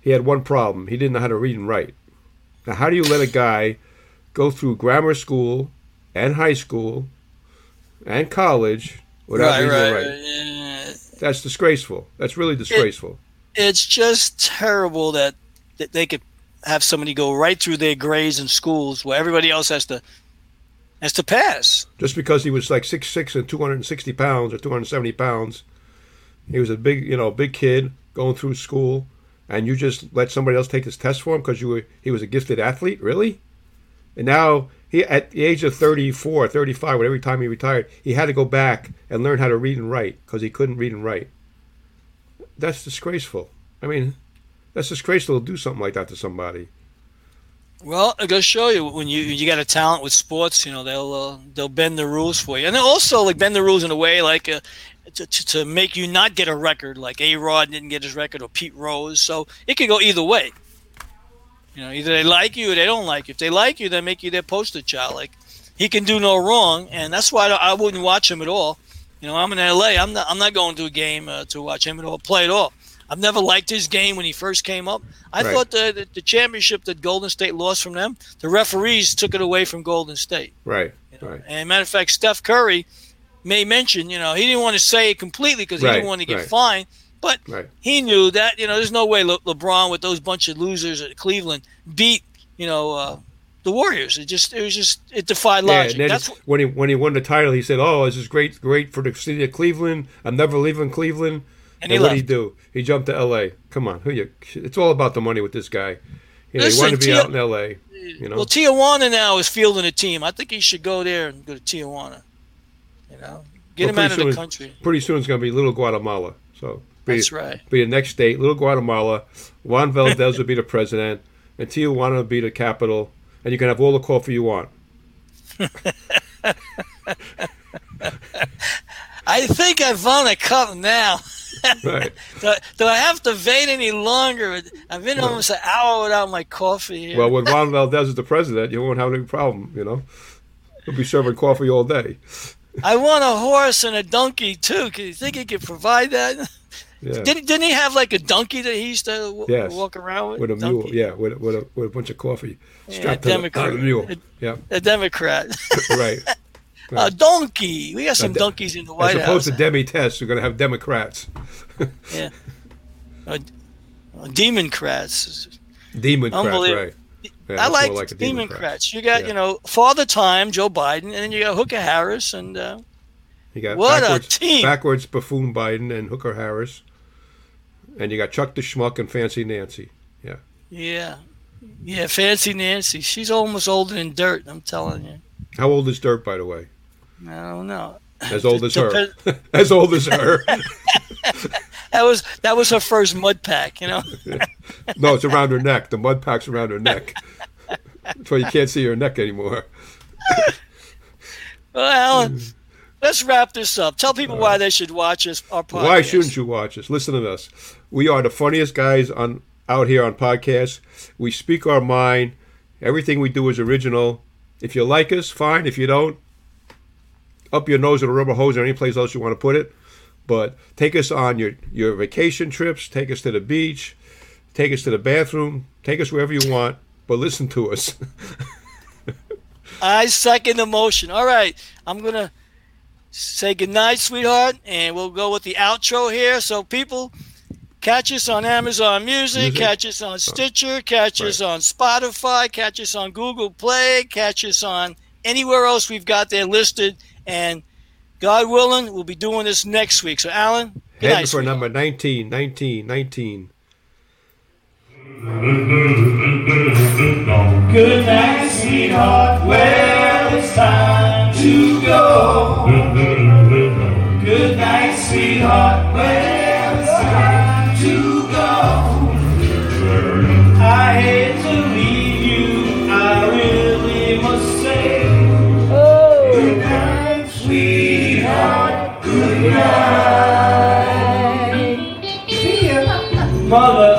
he had one problem. He didn't know how to read and write. Now, how do you let a guy go through grammar school and high school and college without right, reading and writing? That's disgraceful. That's really disgraceful. It's just terrible that, that they could have somebody go right through their grades in schools where everybody else has to has to pass. Just because he was like six six and two hundred and sixty pounds or two hundred and seventy pounds, he was a big you know big kid going through school, and you just let somebody else take his test for him because you were he was a gifted athlete, really? And now he at the age of 34, 35, whatever time he retired, he had to go back and learn how to read and write because he couldn't read and write. That's disgraceful. I mean, that's disgraceful to do something like that to somebody. Well, I gotta show you when you you got a talent with sports, you know they'll uh, they'll bend the rules for you, and they'll also like bend the rules in a way like uh, to, to, to make you not get a record, like A Rod didn't get his record or Pete Rose. So it can go either way. You know, either they like you or they don't like you. If they like you, they make you their poster child. Like he can do no wrong, and that's why I wouldn't watch him at all. You know, I'm in LA. I'm not. I'm not going to a game uh, to watch him at all play at all. I've never liked his game when he first came up. I Right. thought the, the the championship that Golden State lost from them, the referees took it away from Golden State. Right. you know. Right. And matter of fact, Steph Curry may mention, you know, he didn't want to say it completely because he Right, didn't want to get right. fined, but Right. he knew that you know there's no way Le- LeBron with those bunch of losers at Cleveland beat you know uh, the Warriors. It just it was just it defied Yeah, logic. and That's when he when he won the title, he said, "Oh, this is great, great for the city of Cleveland. I'm never leaving Cleveland." And And, he what did he do? He jumped to L.A. Come on, who you? It's all about the money with this guy. You know, Listen, he wanted to be Tia- out in L.A. You know, Well, Tijuana now is fielding a team. I think he should go there and go to Tijuana. You know, get Well, him pretty out of the soon- country. pretty soon it's going to be Little Guatemala. So be, That's right. be the next state, Little Guatemala. Juan Valdez will be the president, and Tijuana will be the capital, and you can have all the coffee you want. (laughs) I think I found a cup now. (laughs) Right. Do, I- do I have to wait any longer? I've been almost an hour without my coffee here. Well, when Juan Valdez is the president, you won't have any problem. You know, he'll be serving coffee all day. I want a horse and a donkey too. Can you think he could provide that? (laughs) Yeah. Didn't, didn't he have like a donkey that he used to w- Yes. walk around with? with a Donkey? mule, yeah, with, a- with, a, with a bunch of coffee Yeah, strapped to the, Democrat. on the mule. A, Yeah, a Democrat. (laughs) right. (laughs) a donkey. We got some de- donkeys in the White House. As opposed House. to demitasse, we're going to have Democrats, yeah. Uh, uh, Democrats. Democrats, right? Yeah, I like, a Democrats. You got, Yeah. you know, Father Time, Joe Biden, and then you got Hooker Harris, and uh, You got What a team. backwards buffoon Biden and Hooker Harris, and you got Chuck the Schmuck and Fancy Nancy. yeah, yeah, Yeah, Fancy Nancy. She's almost older than dirt. I'm telling you. How old is Dirt, by the way? I don't know. As old (laughs) as her. (laughs) As old as her. (laughs) That was that was her first mud pack. You know. (laughs) no, it's around her neck. The mud pack's around her neck. That's why you can't see her neck anymore. (laughs) Well, Alan, (laughs) let's wrap this up. Tell people why uh, they should watch us. Our podcast. Why shouldn't you watch us? Listen to us. We are the funniest guys on out here on podcasts. We speak our mind. Everything we do is original. If you like us, fine. If you don't, up your nose with a rubber hose or any place else you want to put it. But take us on your, your vacation trips. Take us to the beach. Take us to the bathroom. Take us wherever you want. But listen to us. I second the motion. All right, I'm gonna say goodnight, sweetheart, and we'll go with the outro here. So people. Catch us on Amazon Music, Music. catch us on Stitcher, catch us on Spotify, catch us on Google Play, catch us on anywhere else we've got there listed. And God willing, we'll be doing this next week. So, Alan, good Heading night. for number 19, 19, 19. Good night, sweetheart. Well, it's time to go. Good night, sweetheart. Well, it's time to go. I hate See ya. Mother,